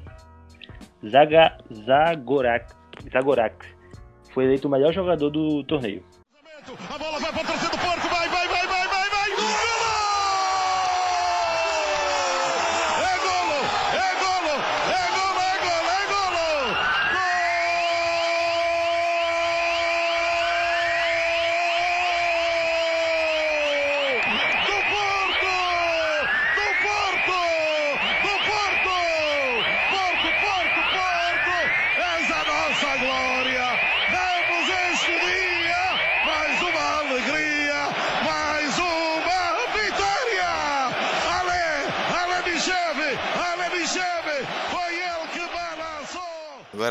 Zaga, Zagorak, Zagorak foi eleito o melhor jogador do torneio.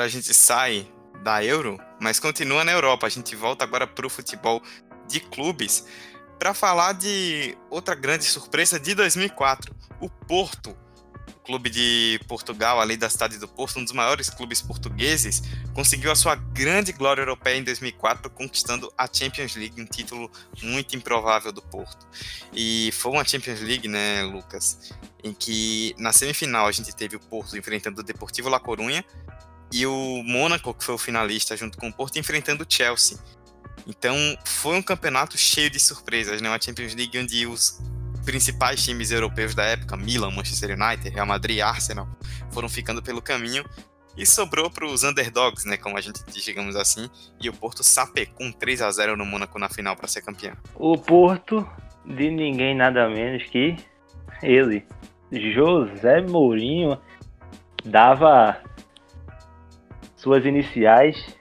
Agora a gente sai da Euro, mas continua na Europa. A gente volta agora para o futebol de clubes para falar de outra grande surpresa de 2004, o Porto. Clube de Portugal, ali da cidade do Porto, um dos maiores clubes portugueses, conseguiu a sua grande glória europeia em 2004, conquistando a Champions League, um título muito improvável do Porto. E foi uma Champions League, né, Lucas, em que na semifinal a gente teve o Porto enfrentando o Deportivo La Corunha e o Mônaco, que foi o finalista, junto com o Porto, enfrentando o Chelsea. Então, foi um campeonato cheio de surpresas, né? Uma Champions League onde os principais times europeus da época, Milan, Manchester United, Real Madrid, Arsenal, foram ficando pelo caminho e sobrou para os underdogs, né, como a gente diz, digamos assim, e o Porto sapecou um 3 a 0 no Mônaco na final para ser campeão. O Porto de ninguém nada menos que ele, José Mourinho, dava suas iniciais,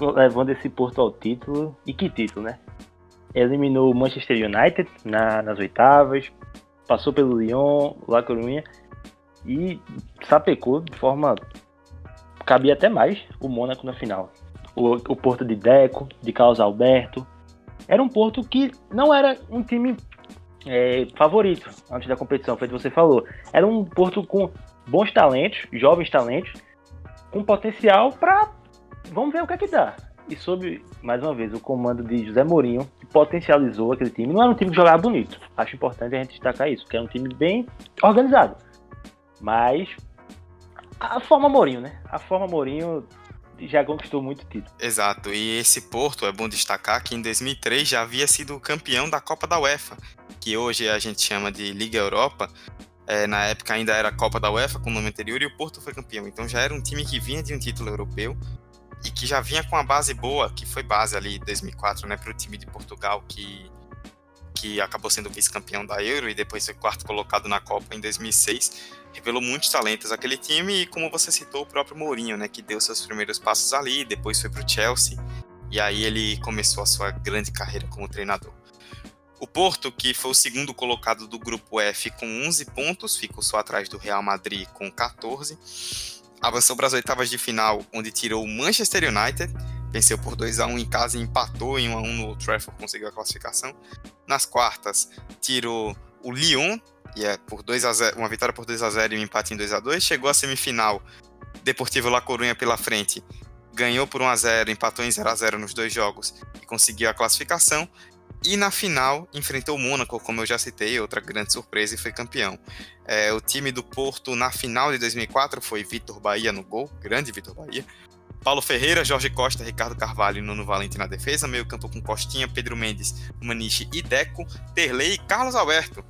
levando esse Porto ao título. E que título, né? Eliminou o Manchester United na, nas oitavas, passou pelo Lyon, La Coruña e sapecou de forma. cabia até mais o Mônaco na final. O, o Porto de Deco, de Carlos Alberto. Era um Porto que não era um time é, favorito antes da competição, foi o que você falou. Era um Porto com bons talentos, jovens talentos, com potencial para. Vamos ver o que é que dá. E sob, mais uma vez, o comando de José Mourinho, que potencializou aquele time. Não era um time que jogava bonito. Acho importante a gente destacar isso, que é um time bem organizado. Mas a forma Mourinho, né? A forma Mourinho já conquistou muito título. Exato, e esse Porto, é bom destacar que em 2003 já havia sido campeão da Copa da UEFA, que hoje a gente chama de Liga Europa, é, na época ainda era a Copa da UEFA com o nome anterior e o Porto foi campeão. Então já era um time que vinha de um título europeu e que já vinha com a base boa, que foi base ali em 2004, né, para o time de Portugal que que acabou sendo vice-campeão da Euro e depois foi quarto colocado na Copa em 2006. Revelou muitos talentos aquele time e como você citou o próprio Mourinho, né, que deu seus primeiros passos ali, depois foi para o Chelsea e aí ele começou a sua grande carreira como treinador. O Porto, que foi o segundo colocado do grupo F com 11 pontos, ficou só atrás do Real Madrid com 14. Avançou para as oitavas de final, onde tirou o Manchester United, venceu por 2 a 1 em casa e empatou em 1 a 1 no Trafford, conseguiu a classificação. Nas quartas, tirou o Lyon, e é por 2 a 0, uma vitória por 2 a 0 e um empate em 2 a 2. Chegou à semifinal, Deportivo La Coruña pela frente, ganhou por 1 a 0, empatou em 0 a 0 nos dois jogos e conseguiu a classificação. E na final enfrentou o Mônaco, como eu já citei, outra grande surpresa e foi campeão. É, o time do Porto na final de 2004 foi Vitor Bahia no gol, grande Vitor Bahia. Paulo Ferreira, Jorge Costa, Ricardo Carvalho e Nuno Valente na defesa. Meio campo com Costinha, Pedro Mendes, Maniche e Deco, Terlei e Carlos Alberto.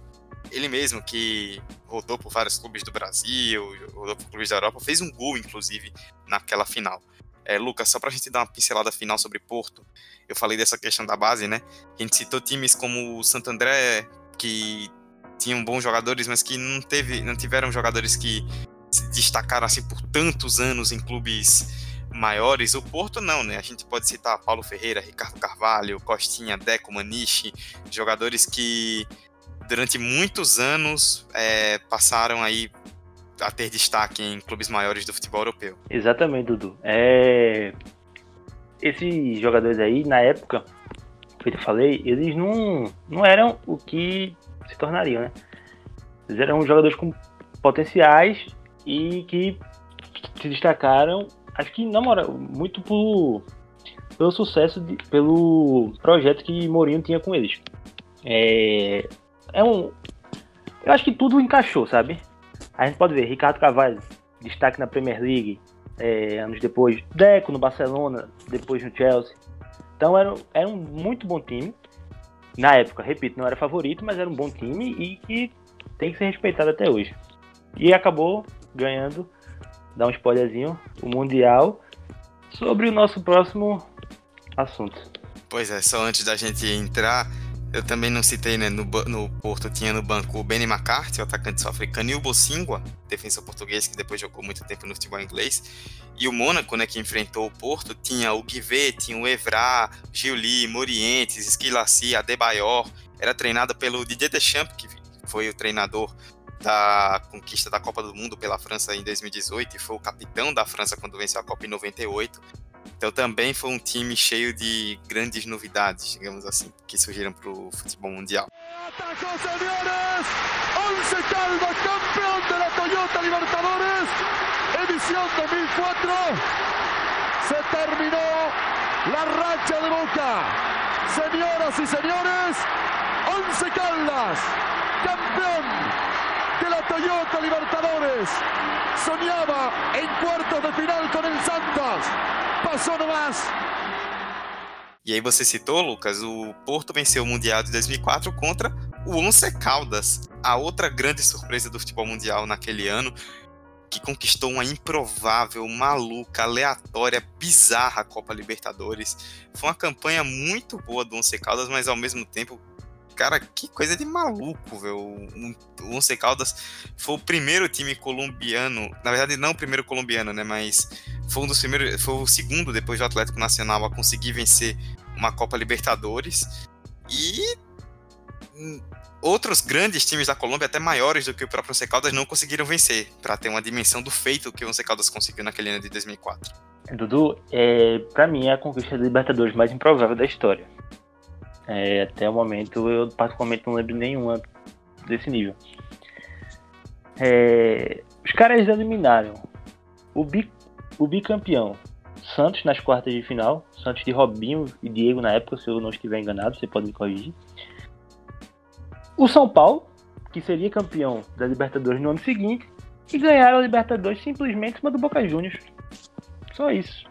Ele mesmo que rodou por vários clubes do Brasil, rodou por clubes da Europa, fez um gol, inclusive, naquela final. É, Lucas, só para a gente dar uma pincelada final sobre Porto, eu falei dessa questão da base, né? A gente citou times como o Santo André, que tinham bons jogadores, mas que não, teve, não tiveram jogadores que se destacaram assim por tantos anos em clubes maiores. O Porto não, né? A gente pode citar Paulo Ferreira, Ricardo Carvalho, Costinha, Deco, Maniche, jogadores que durante muitos anos é, passaram aí a ter destaque em clubes maiores do futebol europeu. Exatamente, Dudu. É... Esses jogadores aí, na época, que eu falei, eles não, não eram o que se tornariam, né? Eles eram jogadores com potenciais e que se destacaram, acho que, na moral, muito por, pelo sucesso, de, pelo projeto que Mourinho tinha com eles. É, é um. Eu acho que tudo encaixou, sabe? A gente pode ver Ricardo Carvalho, destaque na Premier League, é, anos depois, Deco no Barcelona, depois no Chelsea. Então era, era um muito bom time. Na época, repito, não era favorito, mas era um bom time e que tem que ser respeitado até hoje. E acabou ganhando, dá um spoilerzinho, o Mundial sobre o nosso próximo assunto. Pois é, só antes da gente entrar, eu também não citei, né? No, no Porto tinha no banco o Benny McCarthy, o atacante sul-africano, e o Bocingua, defensor português, que depois jogou muito tempo no futebol inglês. E o Mônaco, né, que enfrentou o Porto, tinha o Guivet, tinha o Evra, Giuli, Morientes, Esquilaci, Adebayor. Era treinado pelo Didier Deschamps, que foi o treinador da conquista da Copa do Mundo pela França em 2018 e foi o capitão da França quando venceu a Copa em 98. Então também foi um time cheio de grandes novidades, digamos assim, que surgiram para o futebol mundial. Atacó, senhores! Once Caldas, campeão da Toyota Libertadores, edição 2004. Se terminou a racha de Boca. Senhoras e senhores, Once Caldas, campeão da Toyota Libertadores. Soñaba en cuartos de final con el Santos. Passou no mais. E aí você citou, Lucas, o Porto venceu o Mundial de 2004 contra o Once Caldas, a outra grande surpresa do futebol mundial naquele ano, que conquistou uma improvável, maluca, aleatória, bizarra Copa Libertadores. Foi uma campanha muito boa do Once Caldas, mas ao mesmo tempo cara, que coisa de maluco, velho. O Once Caldas foi o primeiro time colombiano, na verdade não o primeiro colombiano, né, mas foi um dos primeiros, foi o segundo depois do Atlético Nacional a conseguir vencer uma Copa Libertadores e outros grandes times da Colômbia, até maiores do que o próprio Once Caldas, não conseguiram vencer, para ter uma dimensão do feito que o Once Caldas conseguiu naquele ano de 2004. Dudu, é, para mim é a conquista da Libertadores mais improvável da história. É, até o momento eu particularmente não lembro nenhuma desse nível. É, os caras eliminaram o, bi, o bicampeão Santos nas quartas de final, Santos de Robinho e Diego na época, se eu não estiver enganado, você pode me corrigir. O São Paulo, que seria campeão da Libertadores no ano seguinte, e ganharam a Libertadores simplesmente em cima do Boca Juniors. Só isso.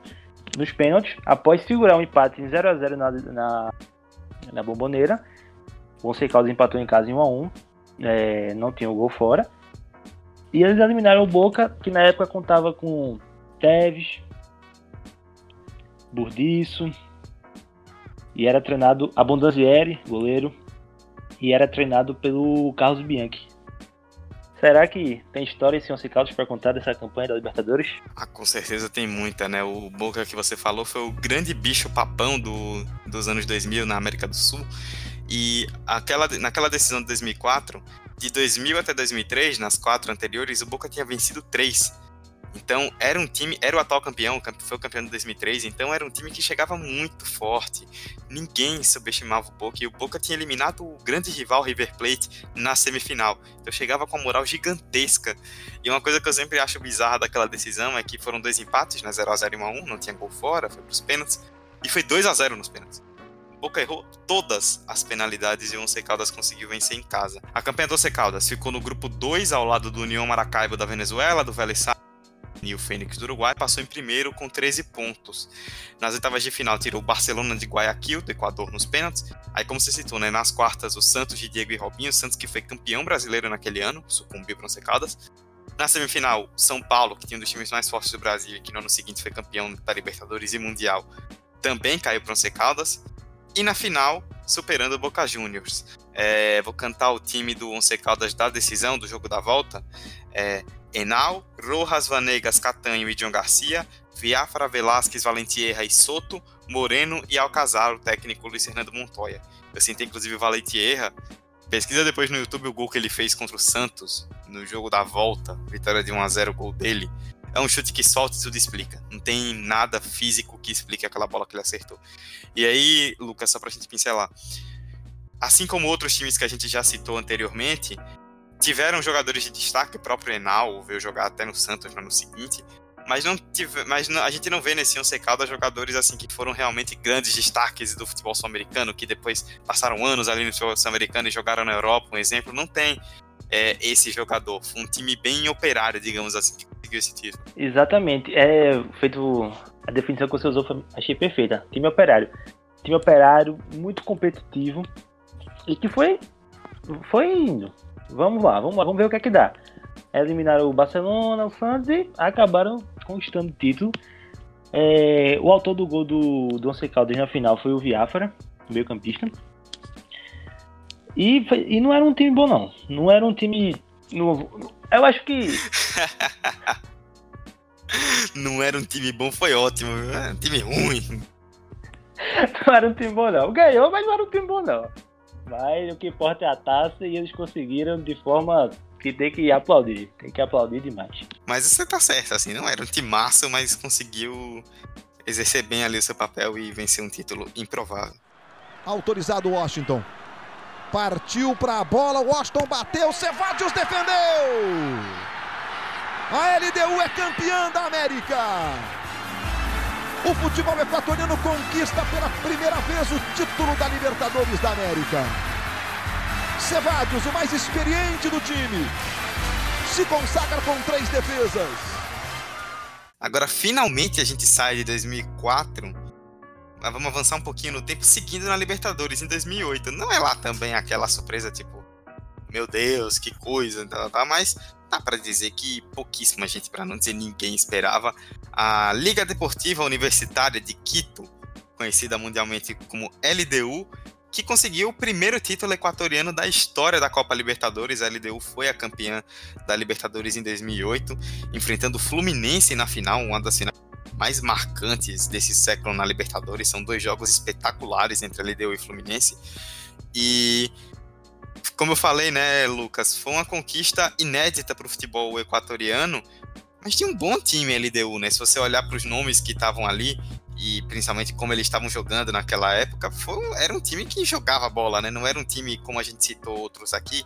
Nos pênaltis, após segurar um empate em 0 a 0 na, na na Bomboneira. O Once empatou em casa em 1 a 1 é, não tinha o gol fora. E eles eliminaram o Boca, que na época contava com Teves, Burdiço, e era treinado Abondanzieri, goleiro, e era treinado pelo Carlos Bianchi. Será que tem história esse Once Caldas para contar dessa campanha da Libertadores? Ah, com certeza tem muita, né? O Boca que você falou foi o grande bicho papão do, dos anos 2000 na América do Sul. E aquela, naquela decisão de 2004, de 2000 até 2003, nas quatro anteriores, o Boca tinha vencido três. Então, era um time, era o atual campeão, foi o campeão de 2003, então era um time que chegava muito forte. Ninguém subestimava o Boca e o Boca tinha eliminado o grande rival River Plate na semifinal. Então chegava com uma moral gigantesca. E uma coisa que eu sempre acho bizarra daquela decisão é que foram dois empates, né, 0 a 0 e 1 a 1, não tinha gol fora, foi pros pênaltis, e foi 2 a 0 nos pênaltis. O Boca errou todas as penalidades e o Once Caldas conseguiu vencer em casa. A campanha do Once Caldas ficou no grupo 2 ao lado do União Maracaibo da Venezuela, do Vélez e o Fênix do Uruguai passou em primeiro com 13 pontos. Nas oitavas de final tirou o Barcelona de Guayaquil, do Equador, nos pênaltis. Aí, como você citou, né, nas quartas, o Santos de Diego e Robinho, o Santos que foi campeão brasileiro naquele ano, sucumbiu para o Caldas. Na semifinal, São Paulo, que tinha um dos times mais fortes do Brasil e que no ano seguinte foi campeão da Libertadores e Mundial, também caiu para o Caldas. E na final, superando o Boca Juniors. É, vou cantar o time do Once Caldas da decisão, do jogo da volta. É, Enal, Rojas, Vanegas, Catanho e John Garcia, Viafra, Velasquez, Valentierra e Soto, Moreno e Alcazar, o técnico Luiz Fernando Montoya. Eu senti inclusive o Valentierra. Pesquisa depois no YouTube o gol que ele fez contra o Santos no jogo da volta, vitória de 1 a 0 o gol dele. É um chute que solta e tudo explica. Não tem nada físico que explique aquela bola que ele acertou. E aí, Lucas, só pra gente pincelar. Assim como outros times que a gente já citou anteriormente, tiveram jogadores de destaque, o próprio Enal veio jogar até no Santos no ano seguinte, mas não tive, mas não, a gente não vê nesse Once Caldas jogadores assim que foram realmente grandes destaques do futebol sul-americano, que depois passaram anos ali no futebol sul-americano e jogaram na Europa, um exemplo, não tem é, esse jogador. Foi um time bem operário, digamos assim, que conseguiu esse título. Exatamente. É feito a definição que você usou, achei perfeita. Time operário. Time operário, muito competitivo e que foi foi indo. Vamos lá, vamos lá, vamos ver o que é que dá. Eliminaram o Barcelona, o Santos e acabaram conquistando o título. É, o autor do gol do, do Once Caldas na final foi o Viáfara, meio campista. E, e não era um time bom, não. Não era um time novo. Eu acho que. não era um time bom, foi ótimo. Era um time ruim. não era um time bom, não. Ganhou, mas não era um time bom, não. Mas o que importa é a taça e eles conseguiram de forma que tem que aplaudir. Tem que aplaudir demais. Mas você tá certo, assim, não era um time massa, mas conseguiu exercer bem ali o seu papel e vencer um título improvável. Autorizado Washington. Partiu para a bola, Washington bateu, Cevadios defendeu. A LDU é campeã da América. O futebol equatoriano conquista pela primeira vez o título da Libertadores da América. Cevadios, o mais experiente do time, se consagra com três defesas. Agora, finalmente a gente sai de 2004, mas vamos avançar um pouquinho no tempo, seguindo na Libertadores em 2008. Não é lá também aquela surpresa tipo, meu Deus, que coisa, tá, tá, mas dá para dizer que pouquíssima gente, para não dizer ninguém, esperava a Liga Deportiva Universitária de Quito, conhecida mundialmente como LDU, que conseguiu o primeiro título equatoriano da história da Copa Libertadores. A LDU foi a campeã da Libertadores em 2008, enfrentando o Fluminense na final, uma das finais mais marcantes desse século na Libertadores. São dois jogos espetaculares entre a LDU e Fluminense. E como eu falei, né, Lucas, foi uma conquista inédita para o futebol equatoriano, mas tinha um bom time LDU, né? Se você olhar para os nomes que estavam ali e principalmente como eles estavam jogando naquela época, foi, era um time que jogava bola, né? Não era um time como a gente citou outros aqui,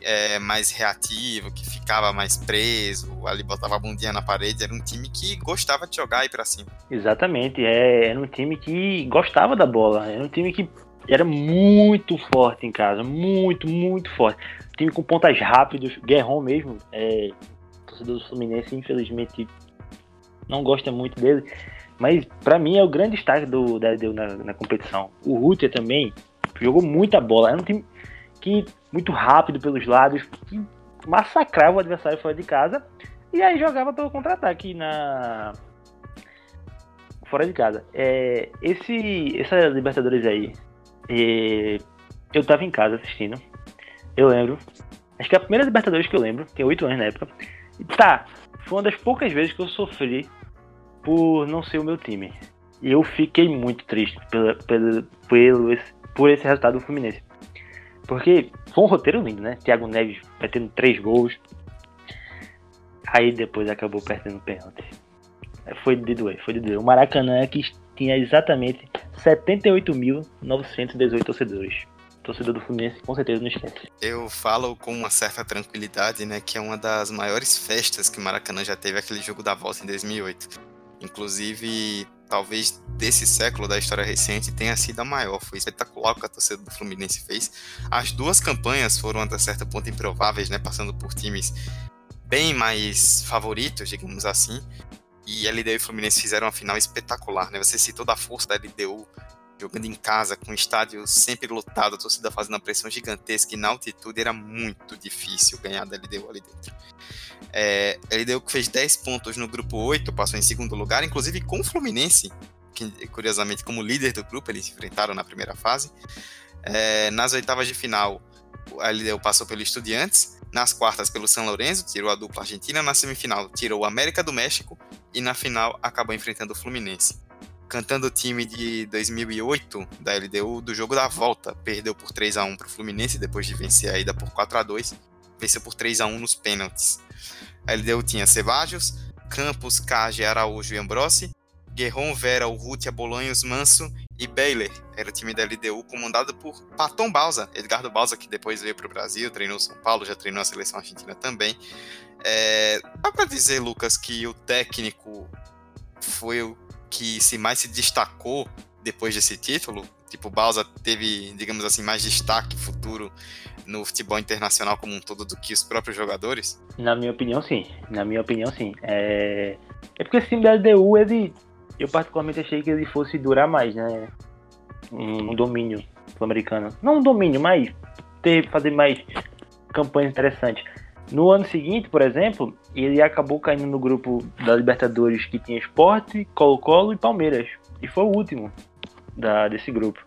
é, mais reativo, que ficava mais preso, ali botava a bundinha na parede, era um time que gostava de jogar e para cima. Exatamente, é, era um time que gostava da bola, era um time que era muito forte em casa, muito, muito forte. Time com pontas rápidos, Guerron mesmo, é, torcedor do Fluminense, infelizmente, não gosta muito dele. Mas para mim é o grande destaque do Dedeu na, na competição. O Ruter também jogou muita bola. Era um time que muito rápido pelos lados, que massacrava o adversário fora de casa e aí jogava pelo contra-ataque na fora de casa. É, esse essa Libertadores aí e eu tava em casa assistindo. Eu lembro. Acho que é a primeira Libertadores que eu lembro, tem oito anos na época. E tá, foi uma das poucas vezes que eu sofri por não ser o meu time. E eu fiquei muito triste pela, pela, pelo, esse, por esse resultado do Fluminense. Porque foi um roteiro lindo, né? Thiago Neves metendo três gols. Aí depois acabou perdendo o pênalti. Foi de doer, foi de doer. O Maracanã que tinha exatamente 78.918 torcedores. Torcedor do Fluminense com certeza não esquece. Eu falo com uma certa tranquilidade, né, que é uma das maiores festas que Maracanã já teve aquele jogo da volta em 2008. Inclusive, talvez desse século da história recente tenha sido a maior. Foi espetacular o que a torcida do Fluminense fez. As duas campanhas foram até certo ponto improváveis, né, passando por times bem mais favoritos, digamos assim. E a LDU e o Fluminense fizeram uma final espetacular, né? Você citou da força da LDU jogando em casa, com o estádio sempre lotado, a torcida fazendo uma pressão gigantesca e na altitude era muito difícil ganhar da LDU ali dentro. É, ele deu que fez 10 pontos no grupo 8, passou em segundo lugar, inclusive com o Fluminense, que curiosamente como líder do grupo, eles se enfrentaram na primeira fase. É, nas oitavas de final, a LDU passou pelo Estudiantes, nas quartas pelo São Lourenço, tirou a dupla argentina, na semifinal tirou o América do México e na final acabou enfrentando o Fluminense. Cantando o time de 2008 da LDU do jogo da volta, perdeu por 3 a 1 para o Fluminense depois de vencer a ida por 4 a 2, venceu por 3 a 1 nos pênaltis. A LDU tinha Cevajos, Campos, Cage, Araújo e Ambrossi, Guerron, Vera, Urrutia, Bolanhos, Manso e Baylor. Era o time da LDU comandado por Paton Balsa, Edgardo Balsa, que depois veio para o Brasil, treinou São Paulo, já treinou a seleção argentina também. É, dá para dizer, Lucas, que o técnico foi o que se mais se destacou depois desse título? Tipo, Balsa teve, digamos assim, mais destaque futuro no futebol internacional como um todo do que os próprios jogadores? Na minha opinião, sim. Na minha opinião, sim. É, é porque esse time da LDU, ele eu particularmente achei que ele fosse durar mais, né? Um, domínio sul-americano. Não um domínio, mas ter, fazer mais campanhas interessantes. No ano seguinte, por exemplo, ele acabou caindo no grupo da Libertadores que tinha Esporte, Colo-Colo e Palmeiras. E foi o último da, desse grupo.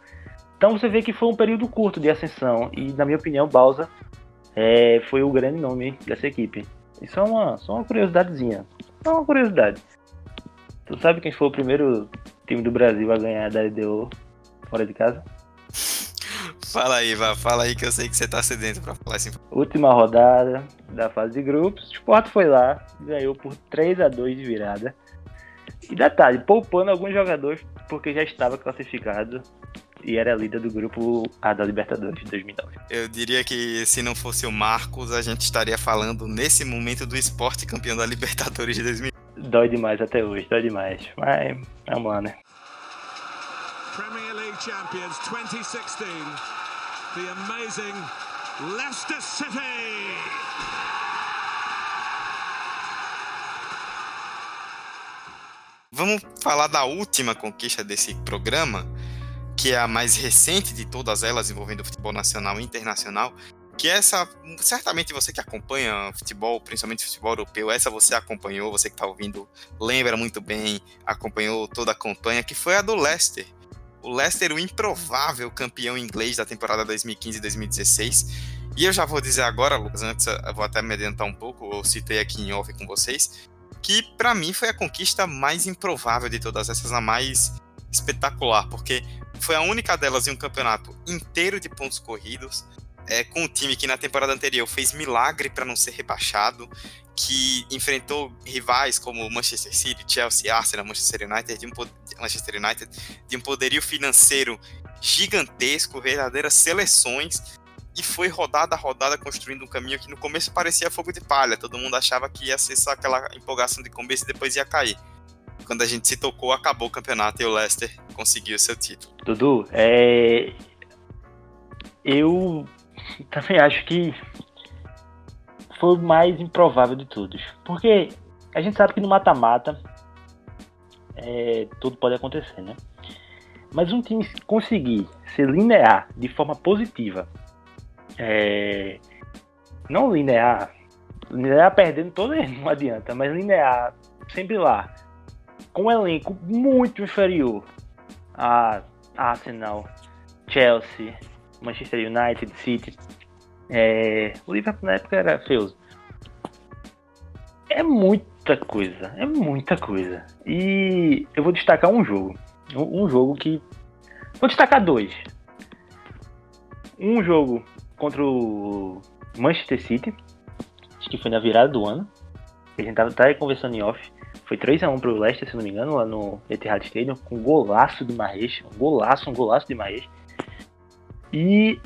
Então você vê que foi um período curto de ascensão. E na minha opinião, Balsa é, foi o grande nome dessa equipe. Isso é uma, só uma curiosidadezinha. Só uma curiosidade. Tu sabe quem foi o primeiro time do Brasil a ganhar da LDO fora de casa? Fala aí, Vá, fala aí que eu sei que você tá sedento pra falar assim. Última rodada da fase de grupos, o Sport foi lá, ganhou por 3 a 2 de virada. E detalhe, poupando alguns jogadores porque já estava classificado e era líder do grupo A da Libertadores de 2009. Eu diria que se não fosse o Marcos, a gente estaria falando nesse momento do esporte campeão da Libertadores de 2009. Dói demais até hoje, dói demais. Mas vamos lá, né? Premier League champions 2016, the amazing Leicester City. Vamos falar da última conquista desse programa, que é a mais recente de todas elas envolvendo o futebol nacional e internacional, que essa, certamente você que acompanha futebol, principalmente futebol europeu, essa você acompanhou, você que está ouvindo, lembra muito bem, acompanhou toda a campanha, que foi a do Leicester. O Leicester, o improvável campeão inglês da temporada 2015-2016. E eu já vou dizer agora, Lucas, antes eu vou até me adiantar um pouco, eu citei aqui em off com vocês, que para mim foi a conquista mais improvável de todas essas, a mais espetacular, porque foi a única delas em um campeonato inteiro de pontos corridos, é, com um time que na temporada anterior fez milagre para não ser rebaixado, que enfrentou rivais como Manchester City, Chelsea, Arsenal, Manchester United, de um, Manchester United, de um poderio financeiro gigantesco, verdadeiras seleções, e foi rodada a rodada construindo um caminho que no começo parecia fogo de palha, todo mundo achava que ia ser só aquela empolgação de começo e depois ia cair. Quando a gente se tocou, acabou o campeonato e o Leicester conseguiu seu título. Dudu, é... eu também acho que foi o mais improvável de todos. Porque a gente sabe que no mata-mata é, tudo pode acontecer, né? Mas um time conseguir se linear de forma positiva, é, não linear, linear perdendo todo não adianta, mas linear sempre lá, com um elenco muito inferior a Arsenal, Chelsea, Manchester United, City. É, o Liverpool na época era feio. É muita coisa, é muita coisa. E eu vou destacar um jogo. Um jogo que. Vou destacar dois. Um jogo contra o Manchester City, acho que foi na virada do ano. A gente tava, tava conversando em off. Foi 3x1 pro Leicester, se não me engano, lá no Etihad Stadium, com um golaço de Marres. Um golaço, um golaço de Marres. E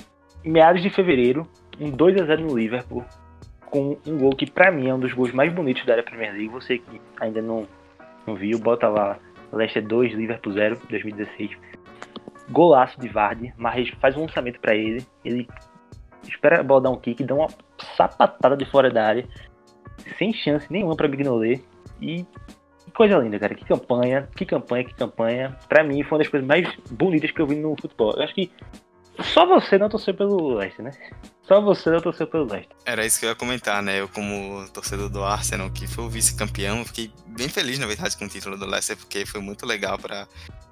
meados de fevereiro, um 2 a 0 no Liverpool, com um gol que para mim é um dos gols mais bonitos da área Premier League. Você que ainda não, não viu, bota lá Leicester 2, Liverpool 0, 2016. Golaço de Vardy, Marres faz um lançamento para ele, ele espera a bola dar um kick, dá uma sapatada de fora da área, sem chance nenhuma para Mignolet. E que coisa linda, cara. Que campanha, que campanha, que campanha. Pra mim foi uma das coisas mais bonitas que eu vi no futebol. Eu acho que Só você não torceu pelo Leicester, né? Só você não torceu pelo Leicester. Era isso que eu ia comentar, né? Eu, como torcedor do Arsenal, que foi o vice-campeão, fiquei bem feliz, na verdade, com o título do Leicester, porque foi muito legal para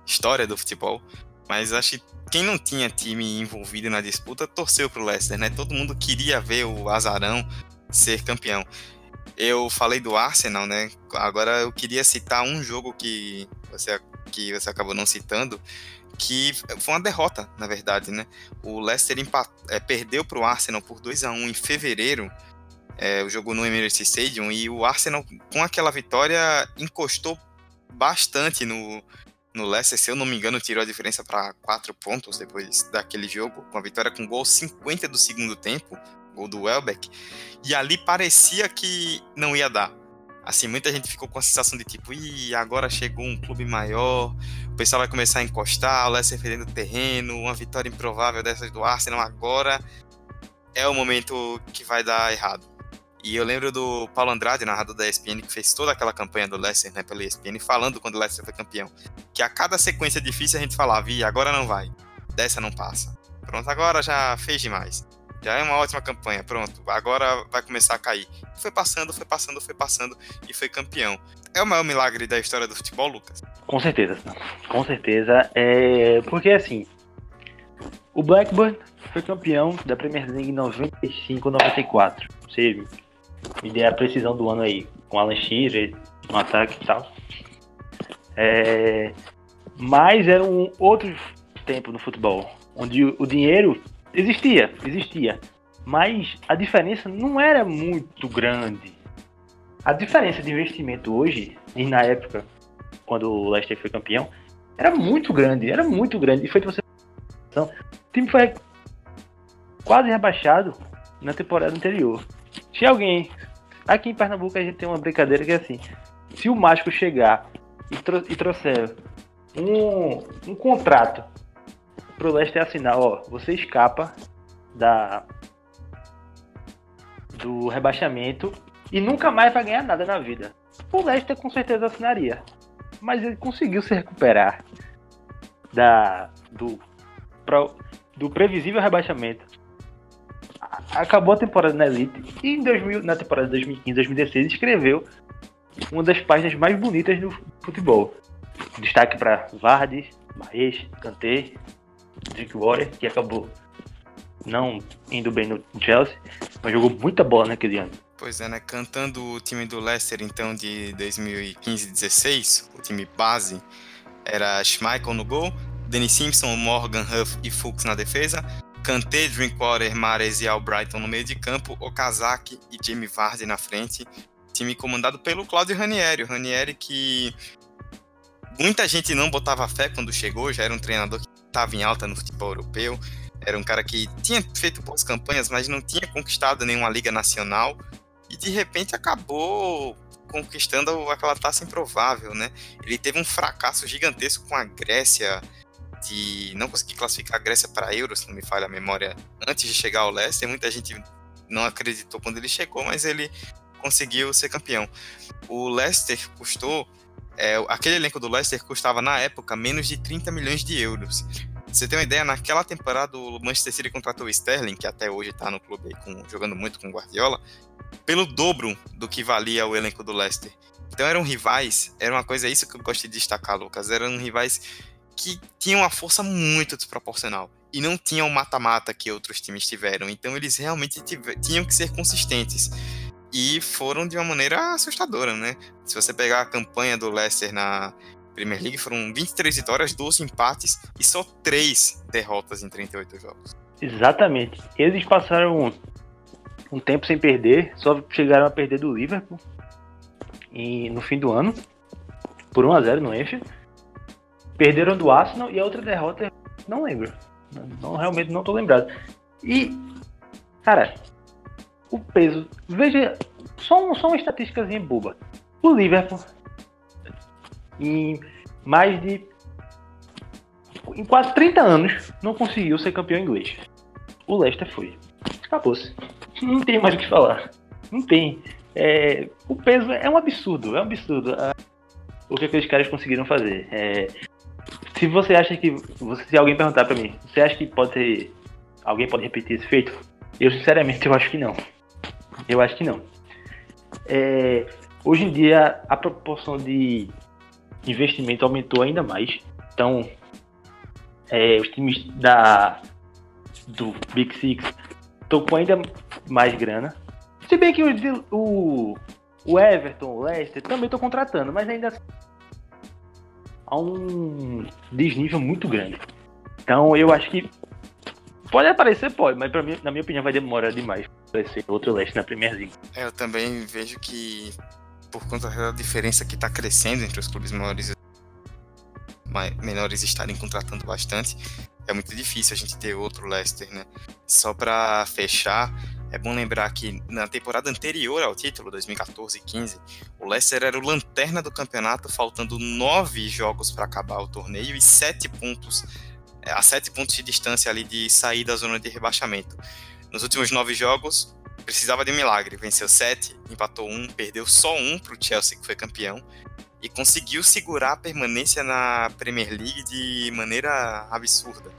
história do futebol. Mas acho que quem não tinha time envolvido na disputa torceu pro Leicester, né? Todo mundo queria ver o Azarão ser campeão. Eu falei do Arsenal, né? Agora eu queria citar um jogo que você, que você acabou não citando, que foi uma derrota, na verdade, né? O Leicester empat, é, perdeu para o Arsenal por 2 a 1 em fevereiro, é, o jogo no Emirates Stadium, e o Arsenal, com aquela vitória, encostou bastante no, no Leicester, se eu não me engano, tirou a diferença para 4 pontos depois daquele jogo, com a vitória com gol 50 do segundo tempo, gol do Welbeck, e ali parecia que não ia dar assim, muita gente ficou com a sensação de tipo, ih, agora chegou um clube maior, o pessoal vai começar a encostar, o Leicester perdendo terreno, uma vitória improvável dessas do Arsenal, agora é o momento que vai dar errado. E eu lembro do Paulo Andrade, narrador da ESPN, que fez toda aquela campanha do Leicester, né, pela ESPN, falando quando o Leicester foi campeão, que a cada sequência difícil a gente falava, ih, agora não vai, dessa não passa. Pronto, agora já fez demais. Já é uma ótima campanha, pronto. Agora vai começar a cair. Foi passando, foi passando, foi passando e foi campeão. É o maior milagre da história do futebol, Lucas? Com certeza. Com certeza. É... Porque assim, o Blackburn foi campeão da Premier League em 95, 94. Você me dê a precisão do ano aí, com Alan Shearer no ataque e tal. É... Mas era um outro tempo no futebol, onde o dinheiro Existia, existia. Mas a diferença não era muito grande. A diferença de investimento hoje, e na época, quando o Leicester foi campeão, era muito grande, era muito grande. E foi de você. O time foi quase rebaixado na temporada anterior. Se alguém. Aqui em Pernambuco a gente tem uma brincadeira que é assim: se o mágico chegar e, tro e trouxer um, um contrato pro Leicester assinar, ó, você escapa da do rebaixamento e nunca mais vai ganhar nada na vida. O Leicester com certeza assinaria, mas ele conseguiu se recuperar da do do previsível rebaixamento. Acabou a temporada na Elite e em 2000, na temporada 2015-2016 escreveu uma das páginas mais bonitas do futebol. Destaque para Vardy, Maes, Kanté, Drinkwater, que acabou não indo bem no Chelsea, mas jogou muita bola naquele ano. Pois é, né? Cantando o time do Leicester, então, de 2015-16, o time base, era Schmeichel no gol, Danny Simpson, Morgan, Huff e Fuchs na defesa, Kanté, Drinkwater, Mares e Albrighton no meio de campo, Okazaki e Jamie Vardy na frente, time comandado pelo Claudio Ranieri, o Ranieri que muita gente não botava fé quando chegou, já era um treinador que estava em alta no futebol europeu, era um cara que tinha feito boas campanhas, mas não tinha conquistado nenhuma liga nacional e de repente acabou conquistando aquela taça improvável, né? Ele teve um fracasso gigantesco com a Grécia de não conseguir classificar a Grécia para Euro, se não me falha a memória, antes de chegar ao Leicester. Muita gente não acreditou quando ele chegou, mas ele conseguiu ser campeão. O Leicester custou é, aquele elenco do Leicester custava na época menos de 30 milhões de euros. Você tem uma ideia, naquela temporada o Manchester City contratou o Sterling, que até hoje está no clube com, jogando muito com o Guardiola, pelo dobro do que valia o elenco do Leicester. Então eram rivais, era uma coisa, isso que eu gosto de destacar, Lucas, eram rivais que tinham uma força muito desproporcional e não tinham o mata-mata que outros times tiveram. Então eles realmente tinham que ser consistentes e foram de uma maneira assustadora, né? Se você pegar a campanha do Leicester na Premier League, foram 23 vitórias, 12 empates e só 3 derrotas em 38 jogos. Exatamente. Eles passaram um tempo sem perder, só chegaram a perder do Liverpool e no fim do ano por 1 a 0 no Enfield. Perderam do Arsenal e a outra derrota não lembro. Não, realmente não tô lembrado. E cara, o peso. Veja, só, um, só uma estatística boba. O Liverpool, em mais de. Em quase 30 anos, não conseguiu ser campeão inglês. O Leicester foi. Acabou-se. Não tem mais o que falar. Não tem. É, o peso é um absurdo. É um absurdo. Ah, o que aqueles caras conseguiram fazer. É, Se você acha que. Se alguém perguntar pra mim, você acha que pode ter. Alguém pode repetir esse feito? Eu sinceramente eu acho que não. Eu acho que não. É, hoje em dia a proporção de investimento aumentou ainda mais. Então é, os times da do Big Six estão com ainda mais grana. Se bem que o, o, o Everton, o Leicester também estão contratando, mas ainda assim, há um desnível muito grande. Então eu acho que pode aparecer, pode, mas mim, na minha opinião vai demorar demais para aparecer outro Leicester na Premier League. É, eu também vejo que por conta da diferença que está crescendo entre os clubes maiores e menores estarem contratando bastante, é muito difícil a gente ter outro Leicester, né? Só para fechar, é bom lembrar que na temporada anterior ao título, 2014-15, o Leicester era o lanterna do campeonato, faltando nove jogos para acabar o torneio e sete pontos, a sete pontos de distância ali de sair da zona de rebaixamento. Nos últimos nove jogos, precisava de um milagre, venceu sete, empatou um, perdeu só um para o Chelsea, que foi campeão, e conseguiu segurar a permanência na Premier League de maneira absurda.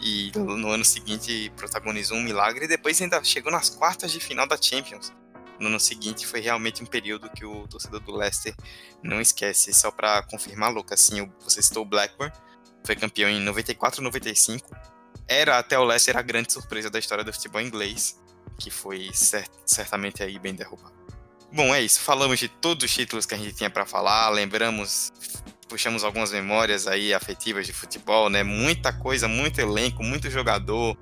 E no ano seguinte protagonizou um milagre e depois ainda chegou nas quartas de final da Champions. No ano seguinte foi realmente um período que o torcedor do Leicester não esquece. Só para confirmar, Lucas, assim, você citou o Blackburn, foi campeão em 94 95. Era até o Leicester a grande surpresa da história do futebol inglês, que foi cert certamente aí bem derrubado. Bom, é isso. Falamos de todos os títulos que a gente tinha para falar, lembramos, puxamos algumas memórias aí afetivas de futebol, né? Muita coisa, muito elenco, muito jogador,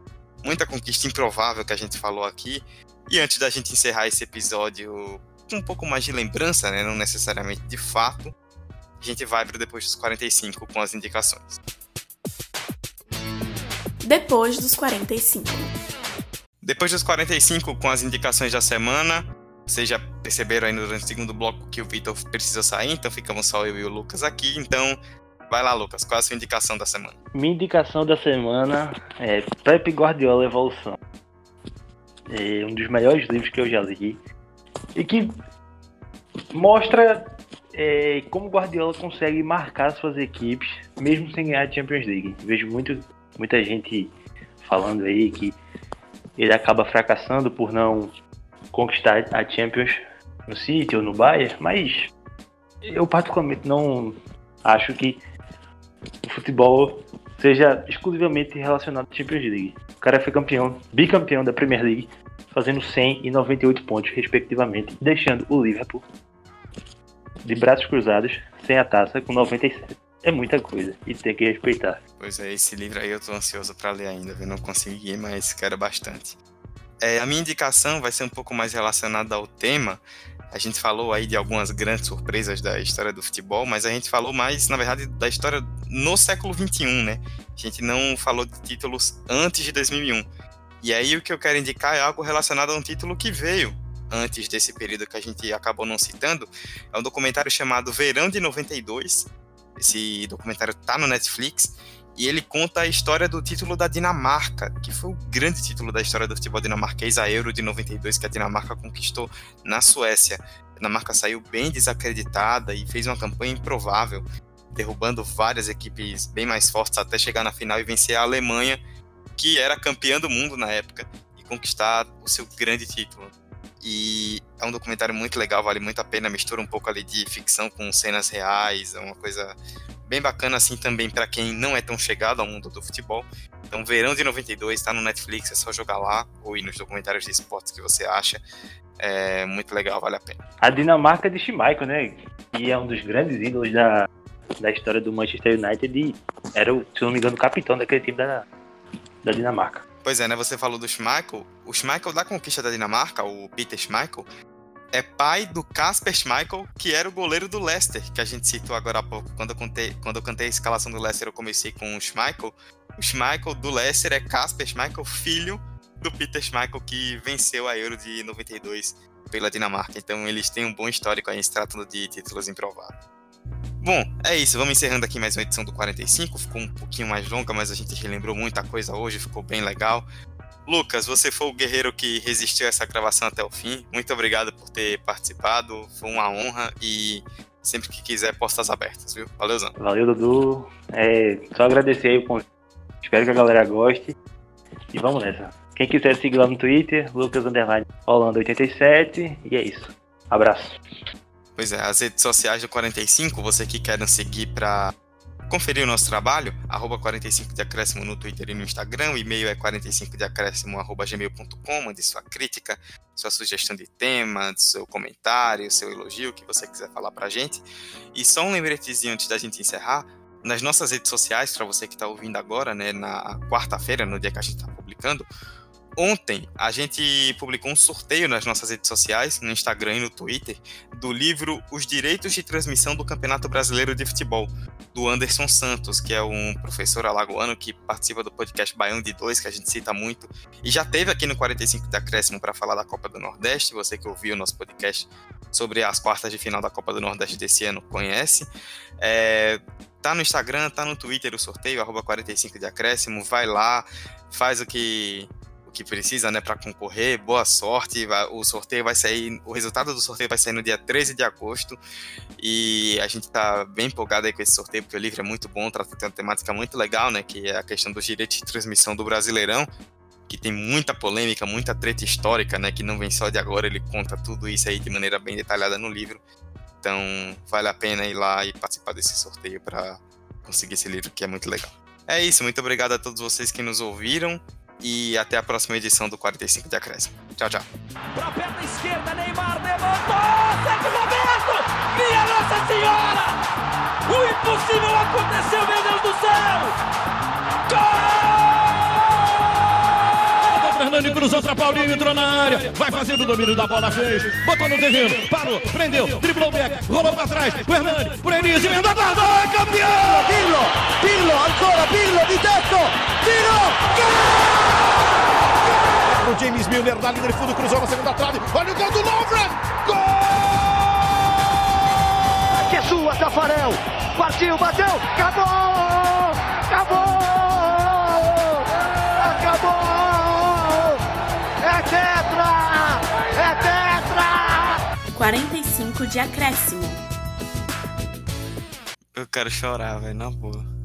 muita conquista improvável que a gente falou aqui. E antes da gente encerrar esse episódio com um pouco mais de lembrança, né? Não necessariamente de fato, a gente vai para depois dos 45 com as indicações. Depois dos 45. Depois dos 45 com as indicações da semana, vocês já perceberam aí durante o segundo bloco que o Vitor precisa sair, então ficamos só eu e o Lucas aqui. Então, vai lá, Lucas, qual é a sua indicação da semana? Minha indicação da semana é Pepe Guardiola Evolução. É um dos melhores livros que eu já li. E que mostra é, como Guardiola consegue marcar suas equipes, mesmo sem ganhar a Champions League. Vejo muito, muita gente falando aí que ele acaba fracassando por não conquistar a Champions no City ou no Bayern, mas eu particularmente não acho que o futebol seja exclusivamente relacionado à Champions League. O cara foi campeão, bicampeão da Premier League, fazendo 100 e 98 pontos, respectivamente, deixando o Liverpool de braços cruzados, sem a taça, com 97. É muita coisa e tem que respeitar. Pois é, esse livro aí eu tô ansioso para ler ainda, eu não consegui, mas quero bastante. É, a minha indicação vai ser um pouco mais relacionada ao tema. A gente falou aí de algumas grandes surpresas da história do futebol, mas a gente falou mais, na verdade, da história no século XXI, né? A gente não falou de títulos antes de 2001. E aí o que eu quero indicar é algo relacionado a um título que veio antes desse período que a gente acabou não citando. É um documentário chamado Verão de 92. Esse documentário tá no Netflix e ele conta a história do título da Dinamarca, que foi o grande título da história do futebol dinamarquês, a Euro de 92, que a Dinamarca conquistou na Suécia. A Dinamarca saiu bem desacreditada e fez uma campanha improvável, derrubando várias equipes bem mais fortes até chegar na final e vencer a Alemanha, que era campeã do mundo na época, e conquistar o seu grande título. E é um documentário muito legal, vale muito a pena, mistura um pouco ali de ficção com cenas reais, é uma coisa bem bacana assim também para quem não é tão chegado ao mundo do futebol. Então, Verão de 92 está no Netflix, é só jogar lá ou ir nos documentários de esportes que você acha. É muito legal, vale a pena. A Dinamarca de Schmeichel, né? Que é um dos grandes ídolos da, da história do Manchester United e era, se não me engano, o capitão daquele time da, da Dinamarca. Pois é, né? Você falou do Schmeichel. O Schmeichel da conquista da Dinamarca, o Peter Schmeichel, é pai do Casper Schmeichel, que era o goleiro do Leicester, que a gente citou agora há pouco. Quando eu, contei, quando eu cantei a escalação do Leicester, eu comecei com o Schmeichel. O Schmeichel do Leicester é Casper Schmeichel, filho do Peter Schmeichel, que venceu a Euro de 92 pela Dinamarca. Então eles têm um bom histórico aí se tratando de títulos improváveis. Bom, é isso. Vamos encerrando aqui mais uma edição do 45. Ficou um pouquinho mais longa, mas a gente relembrou muita coisa hoje, ficou bem legal. Lucas, você foi o guerreiro que resistiu a essa gravação até o fim. Muito obrigado por ter participado. Foi uma honra e Sempre que quiser, portas abertas, viu? Valeu, Zan. Valeu, Dudu. É, só agradecer aí o convite. Espero que a galera goste. E vamos nessa. Quem quiser seguir lá no Twitter, Lucas Underline Holanda87. E é isso. Abraço. Pois é, as redes sociais do 45, você que quer nos seguir para conferir o nosso trabalho, arroba 45 de acréscimo no Twitter e no Instagram, o e-mail é 45 de gmail.com, mande sua crítica, sua sugestão de tema, seu comentário, seu elogio, o que você quiser falar pra gente. E só um lembretezinho antes da gente encerrar, nas nossas redes sociais, para você que está ouvindo agora, né, na quarta-feira, no dia que a gente está publicando, Ontem a gente publicou um sorteio nas nossas redes sociais, no Instagram e no Twitter, do livro Os Direitos de Transmissão do Campeonato Brasileiro de Futebol, do Anderson Santos, que é um professor alagoano que participa do podcast Baião de Dois, que a gente cita muito, e já teve aqui no 45 de Acréscimo para falar da Copa do Nordeste. Você que ouviu o nosso podcast sobre as quartas de final da Copa do Nordeste desse ano conhece. É, tá no Instagram, tá no Twitter o sorteio, arroba 45 de Acréscimo, vai lá, faz o que que precisa, né, para concorrer. Boa sorte. O sorteio vai sair, o resultado do sorteio vai sair no dia 13 de agosto. E a gente tá bem empolgado aí com esse sorteio, porque o livro é muito bom, trata de uma temática muito legal, né, que é a questão dos direitos de transmissão do Brasileirão, que tem muita polêmica, muita treta histórica, né, que não vem só de agora, ele conta tudo isso aí de maneira bem detalhada no livro. Então, vale a pena ir lá e participar desse sorteio para conseguir esse livro que é muito legal. É isso, muito obrigado a todos vocês que nos ouviram e até a próxima edição do 45 de Acréscimo. Tchau, tchau. Pra perna esquerda, Neymar levantou! Sérgio Roberto! Minha Nossa Senhora! O impossível aconteceu, meu Deus do céu! Gol! Fernando cruzou para Paulinho, entrou na área, vai fazendo o domínio da bola, fez, botou no terreno, parou, prendeu, driblou o back, rolou para trás, o Hernani, por Enis, emenda guarda, é campeão! Pirlo, Pirlo, ancora Pirlo di tetto, tiro, gol! O James Milner na linha de fundo, cruzou na segunda trave, olha o gol do Lovren, gol! Que é sua, Tafarel, partiu, bateu, acabou, acabou, 45 de acréscimo. Eu quero chorar, velho, na boa.